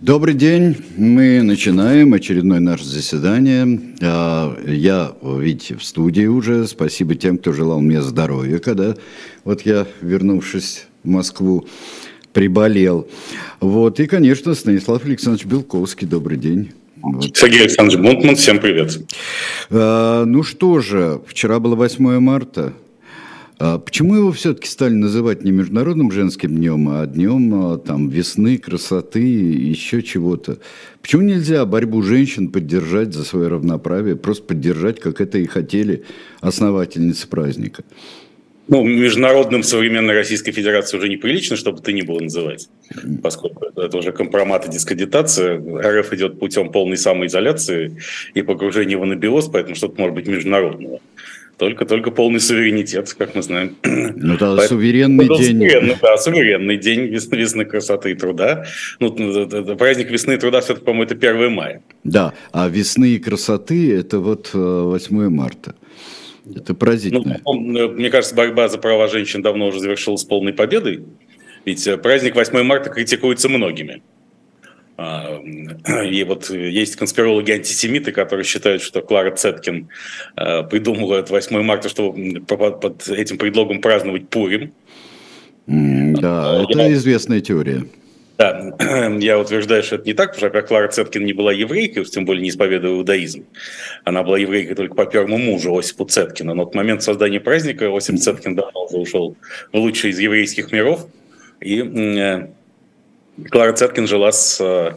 Добрый день. Мы начинаем очередное наше заседание. А, я, видите, в студии уже. Спасибо тем, кто желал мне здоровья, когда вот я, вернувшись в Москву, приболел. Вот. И, конечно, Станислав Александрович Белковский. Добрый день. Вот. Сергей Александрович Бунтман, всем привет. А, ну что же, вчера было 8 марта. А почему его все-таки стали называть не Международным женским днем, а днем а, там, весны, красоты еще чего-то? Почему нельзя борьбу женщин поддержать за свое равноправие, просто поддержать, как это и хотели основательницы праздника? Ну, международным современной Российской Федерации уже неприлично, чтобы ты не было называть, поскольку это уже компромат и дискредитация. РФ идет путем полной самоизоляции и погружения в анабиоз, поэтому что-то может быть международного. Только, только полный суверенитет, как мы знаем. Ну да, Поэтому, суверенный день. Суверенный, да, суверенный день весны, весны красоты и труда. Ну, праздник весны и труда все-таки, по-моему, это 1 мая. Да, а весны и красоты это вот 8 э, марта. Это поразительно. Ну, мне кажется, борьба за права женщин давно уже завершилась полной победой. Ведь э, праздник 8 марта критикуется многими. А, и вот есть конспирологи-антисемиты, которые считают, что Клара Цеткин а, придумала это 8 марта, чтобы под этим предлогом праздновать Пурим. Да, а, это я... известная теория. Да, я утверждаю, что это не так, потому что Клара Цеткин не была еврейкой, тем более не исповедуя иудаизм. Она была еврейкой только по первому мужу, Осипу Цеткина. Но в момент создания праздника Осип Цеткин давно уже ушел в лучший из еврейских миров. И э, Клара Цеткин жила с э,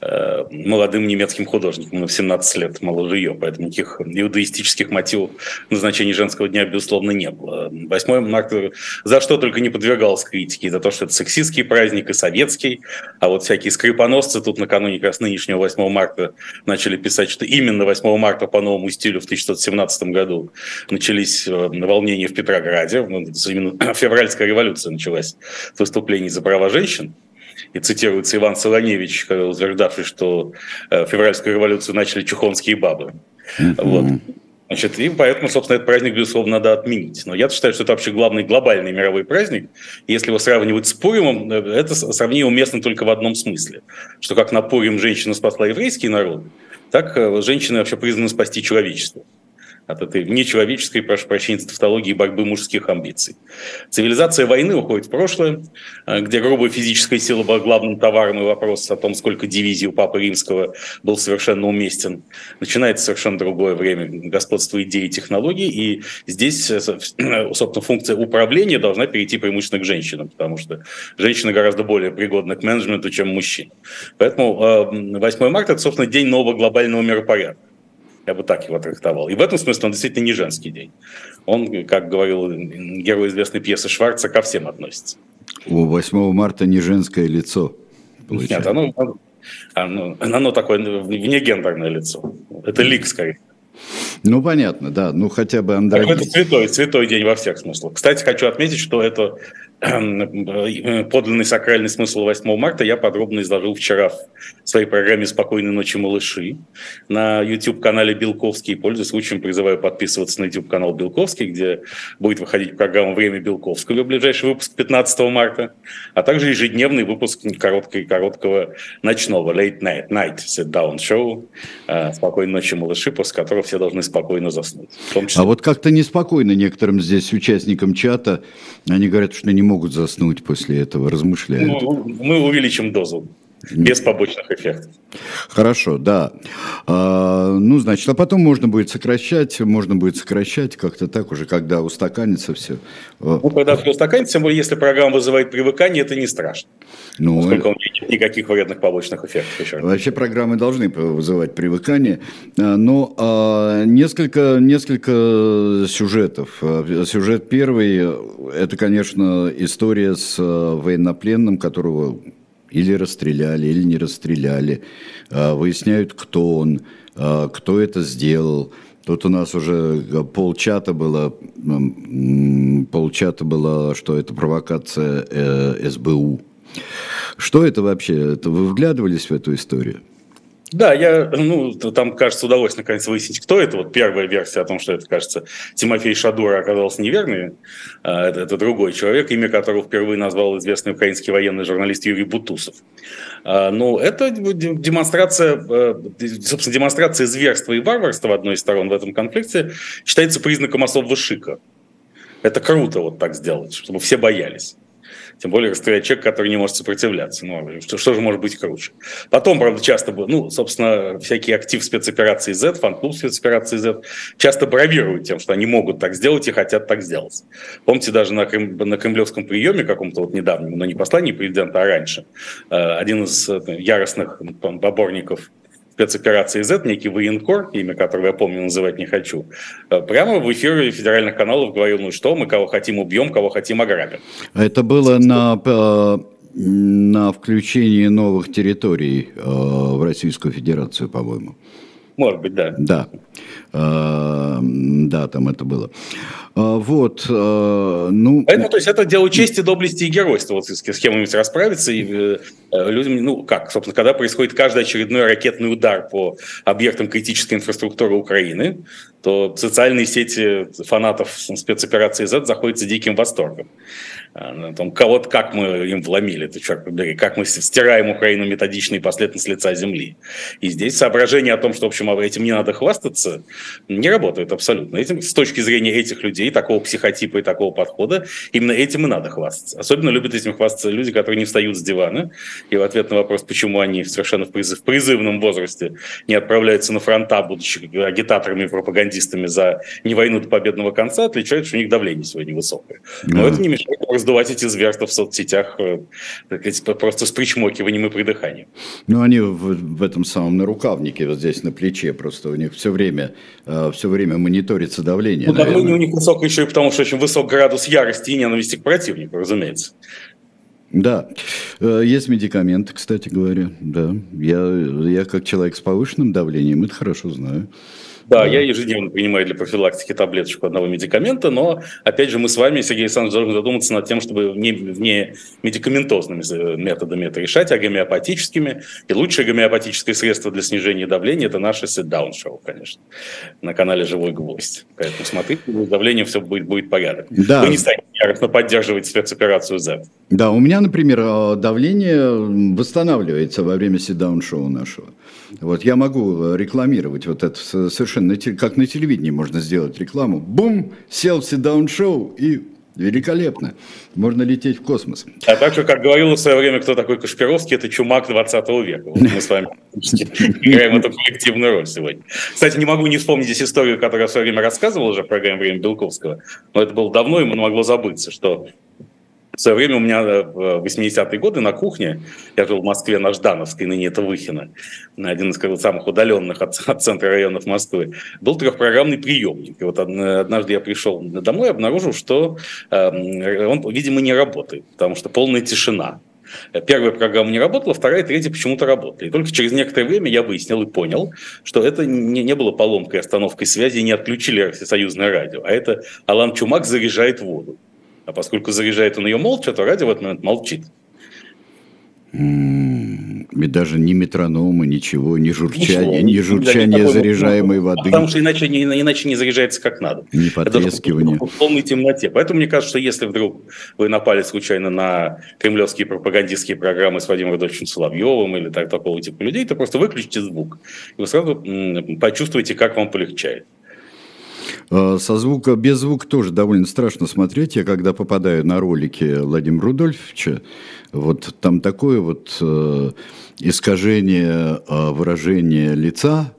э, молодым немецким художником, на 17 лет моложе ее, поэтому никаких иудаистических мотивов назначения женского дня, безусловно, не было. 8 марта за что только не подвергалась критике, за то, что это сексистский праздник и советский, а вот всякие скрипоносцы тут накануне как раз нынешнего 8 марта начали писать, что именно 8 марта по новому стилю в 1917 году начались э, волнения в Петрограде, именно февральская революция началась с выступлений за права женщин, и цитируется Иван Солоневич, утверждавший, что э, февральскую революцию начали чухонские бабы. Mm-hmm. Вот. Значит, и поэтому, собственно, этот праздник, безусловно, надо отменить. Но я считаю, что это вообще главный глобальный мировой праздник. Если его сравнивать с Пуримом, э, это сравнение уместно только в одном смысле. Что как на Пурим женщина спасла еврейский народ, так э, женщины вообще призваны спасти человечество от этой нечеловеческой, прошу прощения, тавтологии борьбы мужских амбиций. Цивилизация войны уходит в прошлое, э, где грубая физическая сила была главным товаром, и вопрос о том, сколько дивизий у Папы Римского был совершенно уместен. Начинается совершенно другое время господства идей и технологий, и здесь, э, собственно, функция управления должна перейти преимущественно к женщинам, потому что женщины гораздо более пригодны к менеджменту, чем мужчины. Поэтому 8 э, марта – это, собственно, день нового глобального миропорядка. Я бы так его трактовал. И в этом смысле он действительно не женский день. Он, как говорил герой известной пьесы Шварца, ко всем относится. У 8 марта не женское лицо. Получается. Нет, оно, оно, оно такое внегендерное лицо. Это лик скорее. Ну, понятно, да. Ну, хотя бы Андрей. Это святой, святой день во всех смыслах. Кстати, хочу отметить, что это подлинный сакральный смысл 8 марта я подробно изложил вчера в своей программе «Спокойной ночи, малыши» на YouTube-канале Белковский. Пользуясь случаем, призываю подписываться на YouTube-канал Белковский, где будет выходить программа «Время Белковского», ближайший выпуск 15 марта, а также ежедневный выпуск короткого, короткого ночного Late Night, night Sit Down Show э, «Спокойной ночи, малыши», после которого все должны спокойно заснуть. Числе... А вот как-то неспокойно некоторым здесь участникам чата. Они говорят, что не могут могут заснуть после этого, размышляют. Ну, мы увеличим дозу. Без побочных эффектов. Хорошо, да. А, ну, значит, а потом можно будет сокращать, можно будет сокращать как-то так уже, когда устаканится все. Ну, когда все устаканится, если программа вызывает привыкание, это не страшно. Ну, поскольку он нет никаких вредных побочных эффектов. Еще вообще программы должны вызывать привыкание. А, но а, несколько, несколько сюжетов. А, сюжет первый – это, конечно, история с а, военнопленным, которого или расстреляли, или не расстреляли. А, выясняют, кто он, а, кто это сделал. Тут у нас уже полчата было, полчата было, что это провокация э, СБУ. Что это вообще? Это вы вглядывались в эту историю? Да, я, ну, там, кажется, удалось наконец выяснить, кто это. Вот первая версия о том, что это, кажется, Тимофей Шадура оказался неверной. А, это, это другой человек, имя которого впервые назвал известный украинский военный журналист Юрий Бутусов. А, ну, это демонстрация, э, собственно, демонстрация зверства и варварства одной из сторон в этом конфликте считается признаком особого шика. Это круто вот так сделать, чтобы все боялись. Тем более расстрелять человека, который не может сопротивляться. Ну, что, что же может быть круче? Потом, правда, часто, ну, собственно, всякий актив спецоперации Z, фан-клуб спецоперации Z, часто бравируют тем, что они могут так сделать и хотят так сделать. Помните, даже на, Крем, на кремлевском приеме каком-то вот недавнем, но не послании президента, а раньше, э, один из э, яростных поборников спецоперации Z, некий военкор, имя которого я помню, называть не хочу, э, прямо в эфире федеральных каналов говорил, ну что, мы кого хотим убьем, кого хотим ограбим. Это было на, э, на включении новых территорий э, в Российскую Федерацию, по-моему. Может быть, да. Да. Да, там это было. А, вот, а, ну... Поэтому, то есть, это дело чести, доблести и геройства, вот с кем-нибудь расправиться, и э, людям, ну, как, собственно, когда происходит каждый очередной ракетный удар по объектам критической инфраструктуры Украины, то социальные сети фанатов спецоперации Z заходятся диким восторгом. А, том, кого-то как мы им вломили, это черт побери, как мы стираем Украину методично и последовательно с лица земли. И здесь соображение о том, что, в общем, этим не надо хвастаться, не работает абсолютно. Этим, с точки зрения этих людей, такого психотипа и такого подхода, именно этим и надо хвастаться. Особенно любят этим хвастаться люди, которые не встают с дивана, и в ответ на вопрос, почему они совершенно в, призыв, в призывном возрасте не отправляются на фронта, будучи агитаторами и пропагандистами за не войну до победного конца, отвечают, что у них давление сегодня высокое. Но да. это не мешает раздувать эти зверства в соцсетях э, сказать, просто с причмокиванием и придыханием. Ну, они в, в этом самом нарукавнике, вот здесь на плече, просто у них все время, э, все время мониторится давление. Ну, давление у них высокое еще и потому, что очень высок градус ярости и ненависти к противнику, разумеется. Да, э, есть медикаменты, кстати говоря, да. Я, я как человек с повышенным давлением это хорошо знаю. Да, я ежедневно принимаю для профилактики таблеточку одного медикамента, но, опять же, мы с вами, Сергей Александрович, должны задуматься над тем, чтобы вне, вне медикаментозными методами это решать, а гомеопатическими. И лучшее гомеопатическое средство для снижения давления – это наше sit-down шоу, конечно, на канале «Живой гвоздь». Поэтому смотрите, с давлением все будет, будет порядок. Да. Вы не станете яростно поддерживать спецоперацию Z. Да, у меня, например, э, давление восстанавливается во время sit-down шоу нашего. Вот я могу рекламировать вот это совершенно, как на телевидении можно сделать рекламу. Бум, сел в sit-down-шоу и Великолепно. Можно лететь в космос. А так же, как говорил в свое время кто такой Кашпировский, это чумак 20 века. Вот мы с вами играем эту коллективную роль сегодня. Кстати, не могу не вспомнить здесь историю, которую я в свое время рассказывал уже в программе «Время Белковского». Но это было давно, ему могло забыться, что в свое время у меня э, в 80-е годы на кухне, я жил в Москве на Ждановской, ныне это Выхино, один из сказать, самых удаленных от, от центра районов Москвы, был трехпрограммный приемник. И вот однажды я пришел домой и обнаружил, что э, он, видимо, не работает, потому что полная тишина. Первая программа не работала, вторая и третья почему-то работали. И только через некоторое время я выяснил и понял, что это не, не было поломкой, остановкой связи, не отключили союзное радио, а это Алан Чумак заряжает воду. А поскольку заряжает он ее молча, то радио в этот момент молчит. И даже ни метронома, ничего, ни журчания, ничего, ни журчания заряжаемой воды. Потому что иначе, иначе не заряжается как надо. Ни потрескивания. в полной темноте. Поэтому мне кажется, что если вдруг вы напали случайно на кремлевские пропагандистские программы с Владимиром Владимировичем Соловьевым или так, такого типа людей, то просто выключите звук. И вы сразу почувствуете, как вам полегчает. А, со звука, без звука тоже довольно страшно смотреть. Я когда попадаю на ролики Владимира Рудольфовича, вот там такое вот э, искажение э, выражения лица,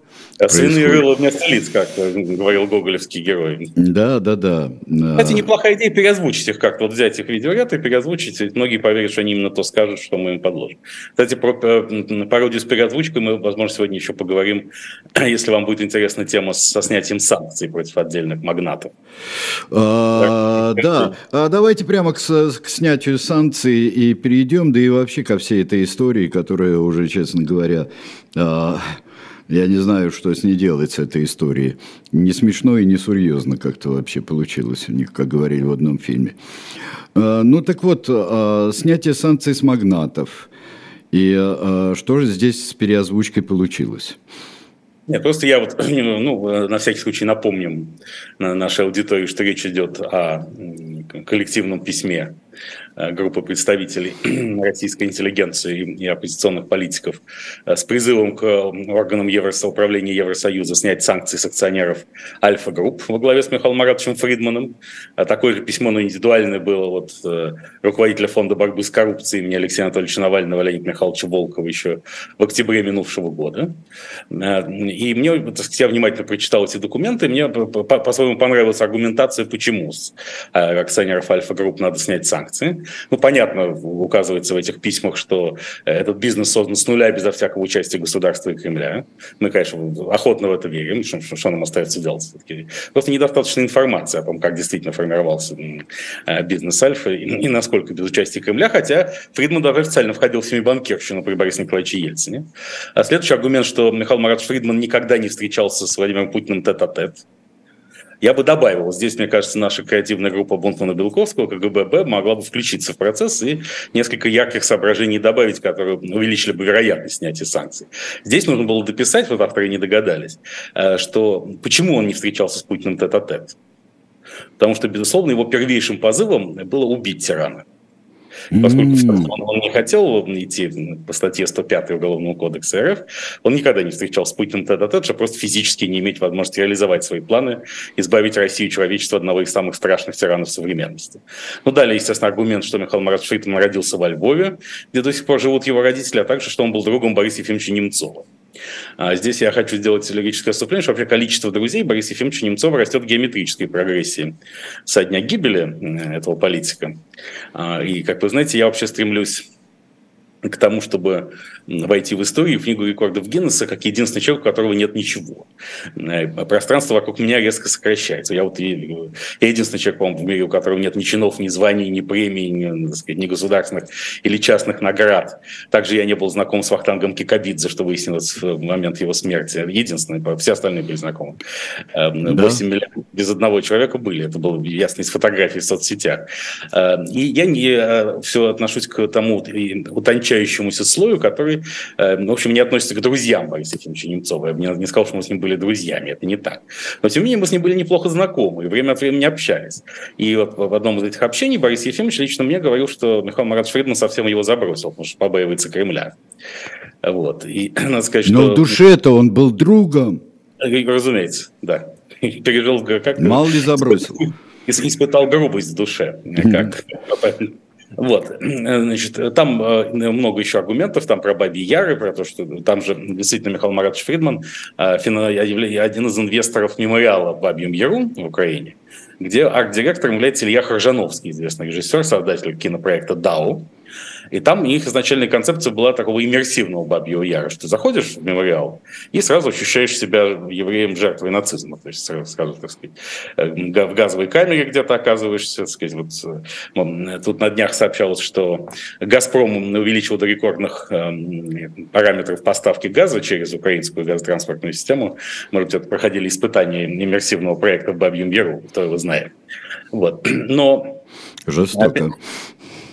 сын и рыло вместо лиц, как говорил гоголевский герой. Да, да, да. Кстати, неплохая идея переозвучить их как-то. Вот взять их видеоряд и переозвучить. Ведь многие поверят, что они именно то скажут, что мы им подложим. Кстати, про пародию с переозвучкой мы, возможно, сегодня еще поговорим, если вам будет интересна тема со снятием санкций против отдельных магнатов. А, да, а давайте прямо к, снятию санкций и перейдем, да и вообще ко всей этой истории, которая уже, честно говоря, а, я не знаю, что с ней делать, с этой историей. Не смешно и не серьезно как-то вообще получилось у них, как говорили в одном фильме. А, ну так вот, а, снятие санкций с магнатов. И что же здесь с переозвучкой получилось? Нет, просто я вот, ну, на всякий случай напомним нашей аудитории, что речь идет о коллективном письме группы представителей российской интеллигенции и оппозиционных политиков э, с призывом к э, органам Евросоуправления Евросоюза снять санкции с акционеров Альфа-групп во главе с Михаилом Маратовичем Фридманом. А такое же письмо, но индивидуальное, было вот руководителя фонда борьбы с коррупцией имени Алексея Анатольевича Навального, Леонида Михайловича Волкова еще в октябре минувшего года. И мне, так сказать, я внимательно прочитал эти документы, мне по-своему понравилась аргументация, почему с акционеров Альфа-групп надо снять санкции. Ну, понятно, указывается в этих письмах, что этот бизнес создан с нуля безо всякого участия государства и Кремля. Мы, конечно, охотно в это верим, что, что нам остается делать все-таки. Просто недостаточно информации о том, как действительно формировался э, бизнес Альфа и, и насколько без участия Кремля, хотя Фридман даже официально входил в семибанкирщину при Борисе Николаевиче Ельцине. А следующий аргумент, что Михаил Маратович Фридман никогда не встречался с Владимиром Путиным тет-а-тет. -тет. Я бы добавил, здесь, мне кажется, наша креативная группа Бунтмана Белковского, КГББ, могла бы включиться в процесс и несколько ярких соображений добавить, которые увеличили бы вероятность снятия санкций. Здесь нужно было дописать, вот авторы не догадались, э, что почему он не встречался с Путиным тет-а-тет. Потому что, безусловно, его первейшим позывом было убить тирана. Поскольку mm-hmm. он не хотел идти по статье 105 Уголовного кодекса РФ, он никогда не встречался с Путиным тет-а-тет, чтобы просто физически не иметь возможности реализовать свои планы, избавить Россию и человечество от одного из самых страшных тиранов современности. Ну, далее, естественно, аргумент, что Михаил Маратович Фридман родился во Львове, где до сих пор живут его родители, а также, что он был другом Бориса Ефимовича Немцова. А здесь я хочу сделать логическое отступление, что вообще количество друзей Бориса Ефимовича Немцова растет в геометрической прогрессии со дня гибели этого политика. А, и, как вы знаете, я вообще стремлюсь к тому, чтобы войти в историю, в книгу рекордов Гиннесса, как единственный человек, у которого нет ничего. Э, пространство вокруг меня резко сокращается. Я вот я единственный человек, по-моему, в мире, у которого нет ни чинов, ни званий, ни премий, ни, сказать, ни государственных или частных наград. Также я не был знаком с Вахтангом Кикабидзе, что выяснилось в момент его смерти. Единственный, все остальные были знакомы. 8 эм, да. миллионов без одного человека были. Это было ясно из фотографий в соцсетях. И я не э, все отношусь к тому утончающемуся слою, который э, в общем, не относится к друзьям Бориса Ефимовича Немцова. Я бы не, сказал, что мы с ним были друзьями, это не так. Но, тем не менее, мы с ним были неплохо знакомы и время от времени общались. И вот в одном из этих общений Борис Ефимович лично мне говорил, что Михаил Маратович Фридман совсем его забросил, потому что побаивается Кремля. Вот. И надо сказать, Но что... в душе-то он был другом. Разумеется, да. Пережил как... Мало ли забросил. Испытал грубость в душе, как вот, значит, там э, много еще аргументов, там про Баби Яры, про то, что там же действительно Михаил Маратович Фридман э, один из инвесторов мемориала Бабьем Яру в Украине, где арт-директором является Илья Хоржановский, известный режиссер, создатель кинопроекта «Дау», и там у них изначальная концепция была такого иммерсивного бабьего яра, что ты заходишь в мемориал и сразу ощущаешь себя евреем жертвой нацизма. То есть сразу, так сказать, э, в газовой камере где-то оказываешься. Так сказать, вот, э, тут на днях сообщалось, что «Газпром» увеличил до рекордных эм, параметров поставки газа через украинскую газотранспортную систему. Может быть, это проходили испытания иммерсивного проекта в Бабьем Яру, кто его знает. Вот. Но Жестоко.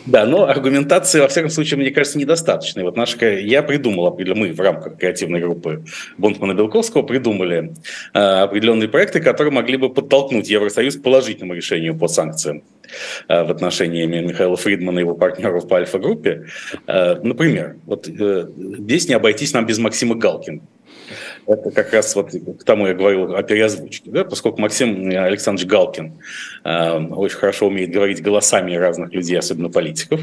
Да, но аргументации, во всяком случае, мне кажется, недостаточной. Вот наша, я придумал, мы в рамках креативной группы Бонтмана Белковского придумали э, определенные проекты, которые могли бы подтолкнуть Евросоюз к положительному решению по санкциям э, в отношении Михаила Фридмана и его партнеров по Альфа-группе. Э, например, вот э, здесь не обойтись нам без Максима Галкина. Это как раз вот к тому я говорил о переозвучке. Да? Поскольку Максим Александрович Галкин э, очень хорошо умеет говорить голосами разных людей, особенно политиков,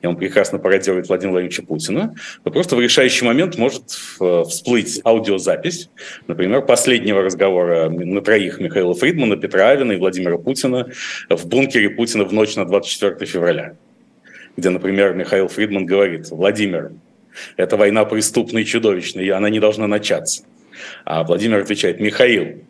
и он прекрасно пародирует Владимира Владимировича Путина, то просто в решающий момент может э, всплыть аудиозапись, например, последнего разговора на троих Михаила Фридмана, Петра Авина и Владимира Путина в бункере Путина в ночь на 24 февраля где, например, Михаил Фридман говорит, Владимир, эта война преступная и чудовищная, и она не должна начаться. А Владимир отвечает, Михаил,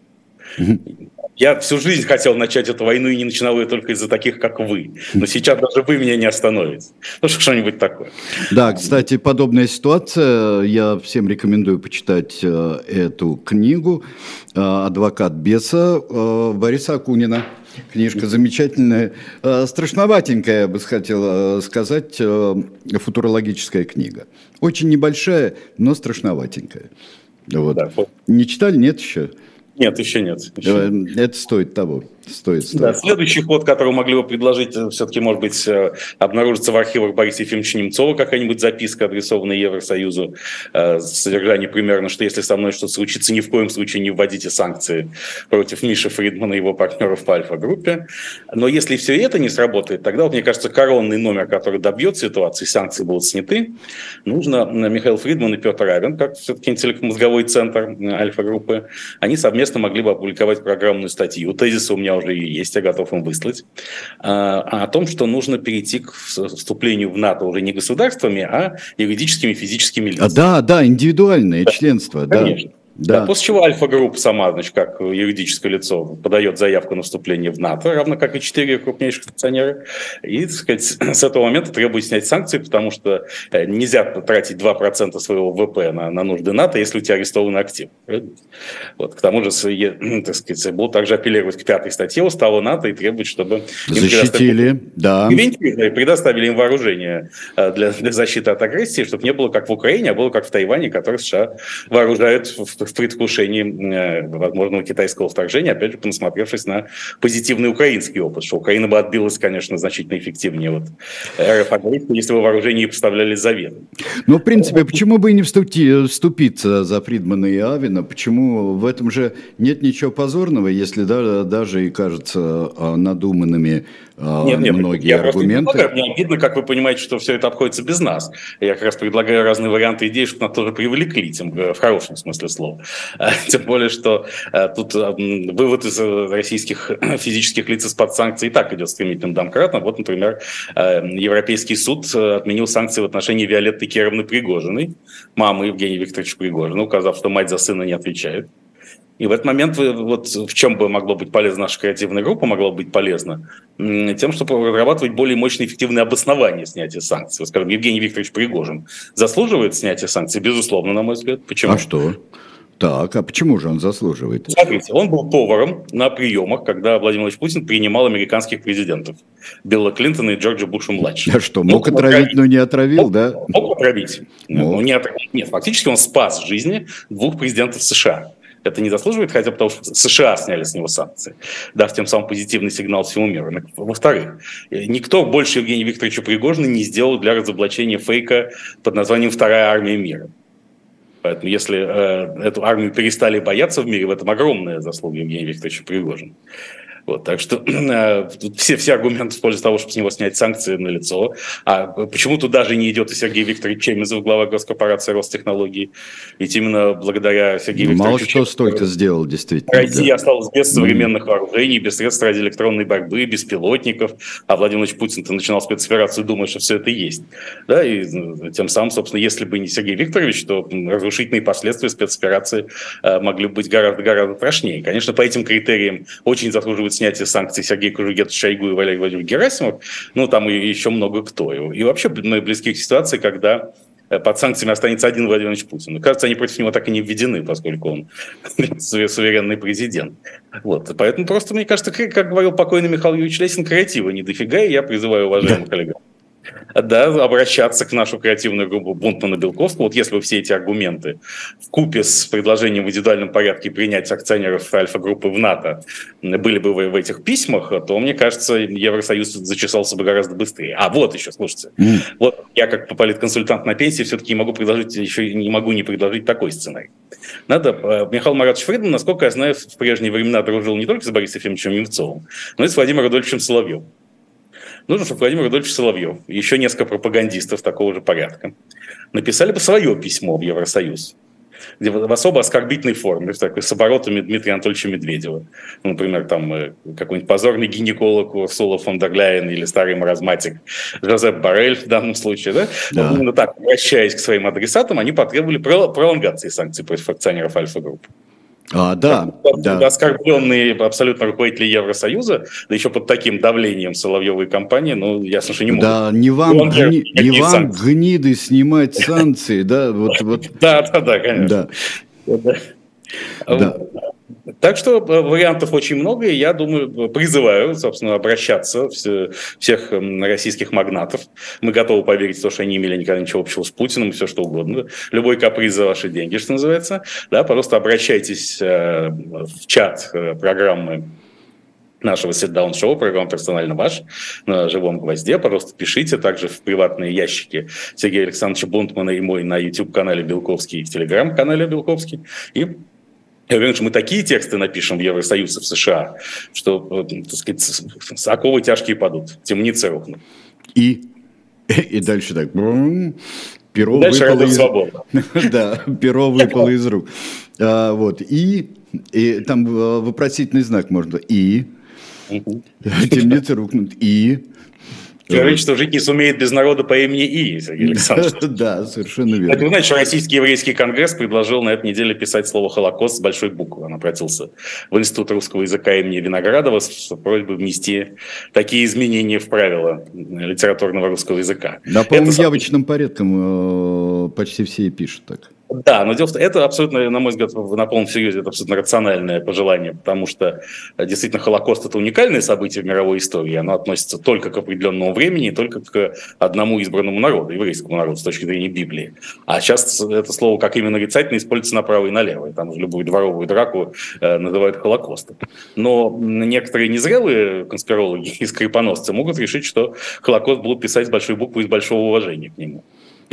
Я всю жизнь хотел начать эту войну и не начинал ее только из-за таких, как вы. Но сейчас даже вы меня не остановите. Ну, что-нибудь такое. Да, кстати, подобная ситуация. Я всем рекомендую почитать э, эту книгу э, «Адвокат беса» э, Бориса Акунина. Книжка замечательная, страшноватенькая, я бы хотел сказать, футурологическая книга. Очень небольшая, но страшноватенькая. Вот. Да, Не читали? Нет еще? Нет, еще нет. Еще. Это стоит того. Стоит, стоит. Да, следующий ход, который могли бы предложить, э, все-таки, может быть, э, обнаружится в архивах Бориса Ефимовича Немцова какая-нибудь записка, адресованная Евросоюзу, э, с содержанием примерно, что если со мной что-то случится, ни в коем случае не вводите санкции против Миши Фридмана и его партнеров по Альфа-группе. Но если все это не сработает, тогда, вот, мне кажется, коронный номер, который добьет ситуации, санкции будут сняты, нужно Михаил Фридман и Петр Равен, как все-таки интеллектно-мозговой центр Альфа-группы, они совместно могли бы опубликовать программную статью. Тезисы у меня уже есть, я готов им выслать, а, о том, что нужно перейти к вступлению в НАТО уже не государствами, а юридическими физическими лицами. А, да, да, индивидуальное членство. Конечно. Да. Да. После чего Альфа-групп сама, значит, как юридическое лицо, подает заявку на вступление в НАТО, равно как и четыре крупнейших акционера. И, так сказать, с этого момента требует снять санкции, потому что э, нельзя тратить 2% своего ВВП на, на нужды НАТО, если у тебя арестованы активы. Вот. К тому же, так сказать, будут также апеллировать к пятой статье устава НАТО и требовать, чтобы... Защитили, да. И предоставили им вооружение э, для, для защиты от агрессии, чтобы не было как в Украине, а было как в Тайване, который США вооружают в в предвкушении э, возможного китайского вторжения, опять же, посмотревшись на позитивный украинский опыт, что Украина бы отбилась, конечно, значительно эффективнее вот РФ если бы вооружение поставляли заведомо. Ну, в принципе, почему бы и не вступиться за Фридмана и Авина? Почему в этом же нет ничего позорного, если да, даже и кажется а, надуманными нет, нет, многие я аргументы. Просто мне обидно, как вы понимаете, что все это обходится без нас. Я как раз предлагаю разные варианты идей, чтобы нас тоже привлекли, тем, в хорошем смысле слова. Тем более, что а, тут вывод из э, российских физических лиц из-под санкций и так идет стремительным домкратно. Вот, например, Европейский суд э, отменил санкции в отношении Виолетты Кировны Пригожиной, мамы Евгения Викторовича Пригожина, указав, что мать за сына не отвечает. И в этот момент вот в чем бы могло быть полезна наша креативная группа, могло быть полезно? Тем, чтобы разрабатывать более мощные эффективные обоснования снятия санкций. скажем, Евгений Викторович Пригожин заслуживает снятия санкций? Безусловно, на мой взгляд. Почему? А что? Так, а почему же он заслуживает? Смотрите, он был поваром на приемах, когда Владимир Владимирович Путин принимал американских президентов. Билла Клинтона и Джорджа Буша-младшего. А что, мог, мог отравить, но не отравил, мог, да? Мог отравить. Мог. Но не отравить. Нет, фактически он спас жизни двух президентов США это не заслуживает, хотя потому что США сняли с него санкции, дав тем самым позитивный сигнал всему миру. Во-вторых, никто больше Евгения Викторовича Пригожина не сделал для разоблачения фейка под названием «Вторая армия мира». Поэтому если э, эту армию перестали бояться в мире, в этом огромная заслуга Евгения Викторовича Пригожина. Вот, так что э, все, все аргументы в пользу того, чтобы с него снять санкции на лицо. А почему-то даже не идет и Сергей Викторович Чемезов, глава госкорпорации Ростехнологий. Ведь именно благодаря Сергею ну, Викторовичу... Мало что столько сделал, действительно. Россия да. осталась без современных вооружений, без средств радиоэлектронной борьбы, без пилотников. А Владимир Владимирович Путин-то начинал спецоперацию, думая, что все это есть. Да, и ну, тем самым, собственно, если бы не Сергей Викторович, то разрушительные последствия спецоперации э, могли быть гораздо-гораздо страшнее. Конечно, по этим критериям очень заслуживает требует снятия санкций Сергей Кужугет, Шойгу и Валерий Владимирович Герасимов, ну, там и еще много кто. И вообще мы близки к ситуации, когда э, под санкциями останется один Владимир Владимирович Путин. кажется, они против него так и не введены, поскольку он суверенный президент. Вот. Поэтому просто, мне кажется, как говорил покойный Михаил Юрьевич Лесин, креатива не дофига, и я призываю уважаемых коллег да, обращаться к нашу креативную группу Бунтмана Белковского. Вот если бы все эти аргументы в купе с предложением в индивидуальном порядке принять акционеров Альфа-группы в НАТО были бы в, этих письмах, то, мне кажется, Евросоюз зачесался бы гораздо быстрее. А вот еще, слушайте, mm. вот я как политконсультант на пенсии все-таки не могу предложить, еще не могу не предложить такой сценарий. Надо, э, Михаил Маратович Фридман, насколько я знаю, в прежние времена дружил не только с Борисом Ефимовичем Немцовым, но и с Владимиром Рудольфовичем Соловьевым нужно, чтобы Владимир Рудольфович Соловьев еще несколько пропагандистов такого же порядка написали бы свое письмо в Евросоюз, где в особо оскорбительной форме, такой, с оборотами Дмитрия Анатольевича Медведева. Ну, например, там э, какой-нибудь позорный гинеколог Урсула фон дер Ляйен или старый маразматик Жозеп Барель в данном случае. Да? Да. Вот именно так, обращаясь к своим адресатам, они потребовали пролонгации санкций против акционеров Альфа-группы. А, да, да. Оскорбленные абсолютно руководители Евросоюза, да еще под таким давлением Соловьевой компании, ну, ясно, что не могут. Да, не вам, гни, не вам гниды снимать санкции, да, вот, вот. Да, да, да, конечно. Да. Да. Так что э, вариантов очень много, и я думаю, призываю, собственно, обращаться всех российских магнатов. Мы готовы поверить в то, что они имели никогда ничего общего с Путиным, все что угодно. Любой каприз за ваши деньги, что называется. Да, просто обращайтесь э, в чат э, программы нашего сит-даун-шоу, программа «Персонально ваш» на живом гвозде. Пожалуйста, пишите также в приватные ящики Сергея Александровича Бунтмана и мой на YouTube-канале Белковский и в Телеграм-канале Белковский. И я уверен, что мы такие тексты напишем в Евросоюз и в США, что, так сказать, оковы тяжкие падут, темницы рухнут. И, и дальше так, перо дальше выпало из... свобода. Да, перо выпало из рук. А, вот, и, и там э, вопросительный знак можно, и, темницы рухнут, и, Человечество жить не сумеет без народа по имени И, Сергей Александрович. Да, совершенно верно. Вы знаете, что Российский еврейский конгресс предложил на этой неделе писать слово «Холокост» с большой буквы. Он обратился в Институт русского языка имени Виноградова с просьбой внести такие изменения в правила литературного русского языка. Да, по-моему, явочным порядком э, почти все и пишут так. Да, но дело в том, это абсолютно, на мой взгляд, на полном серьезе, это абсолютно рациональное пожелание, потому что э, действительно Холокост – это уникальное событие в мировой истории, оно относится только к определенному времени, только к одному избранному народу, еврейскому народу, с точки зрения Библии. А сейчас это слово как именно нарицательно используется направо и налево, и там уже любую дворовую драку э, называют Холокостом. Но некоторые незрелые конспирологи и скрипоносцы могут решить, что Холокост будут писать с большой буквы из большого уважения к нему.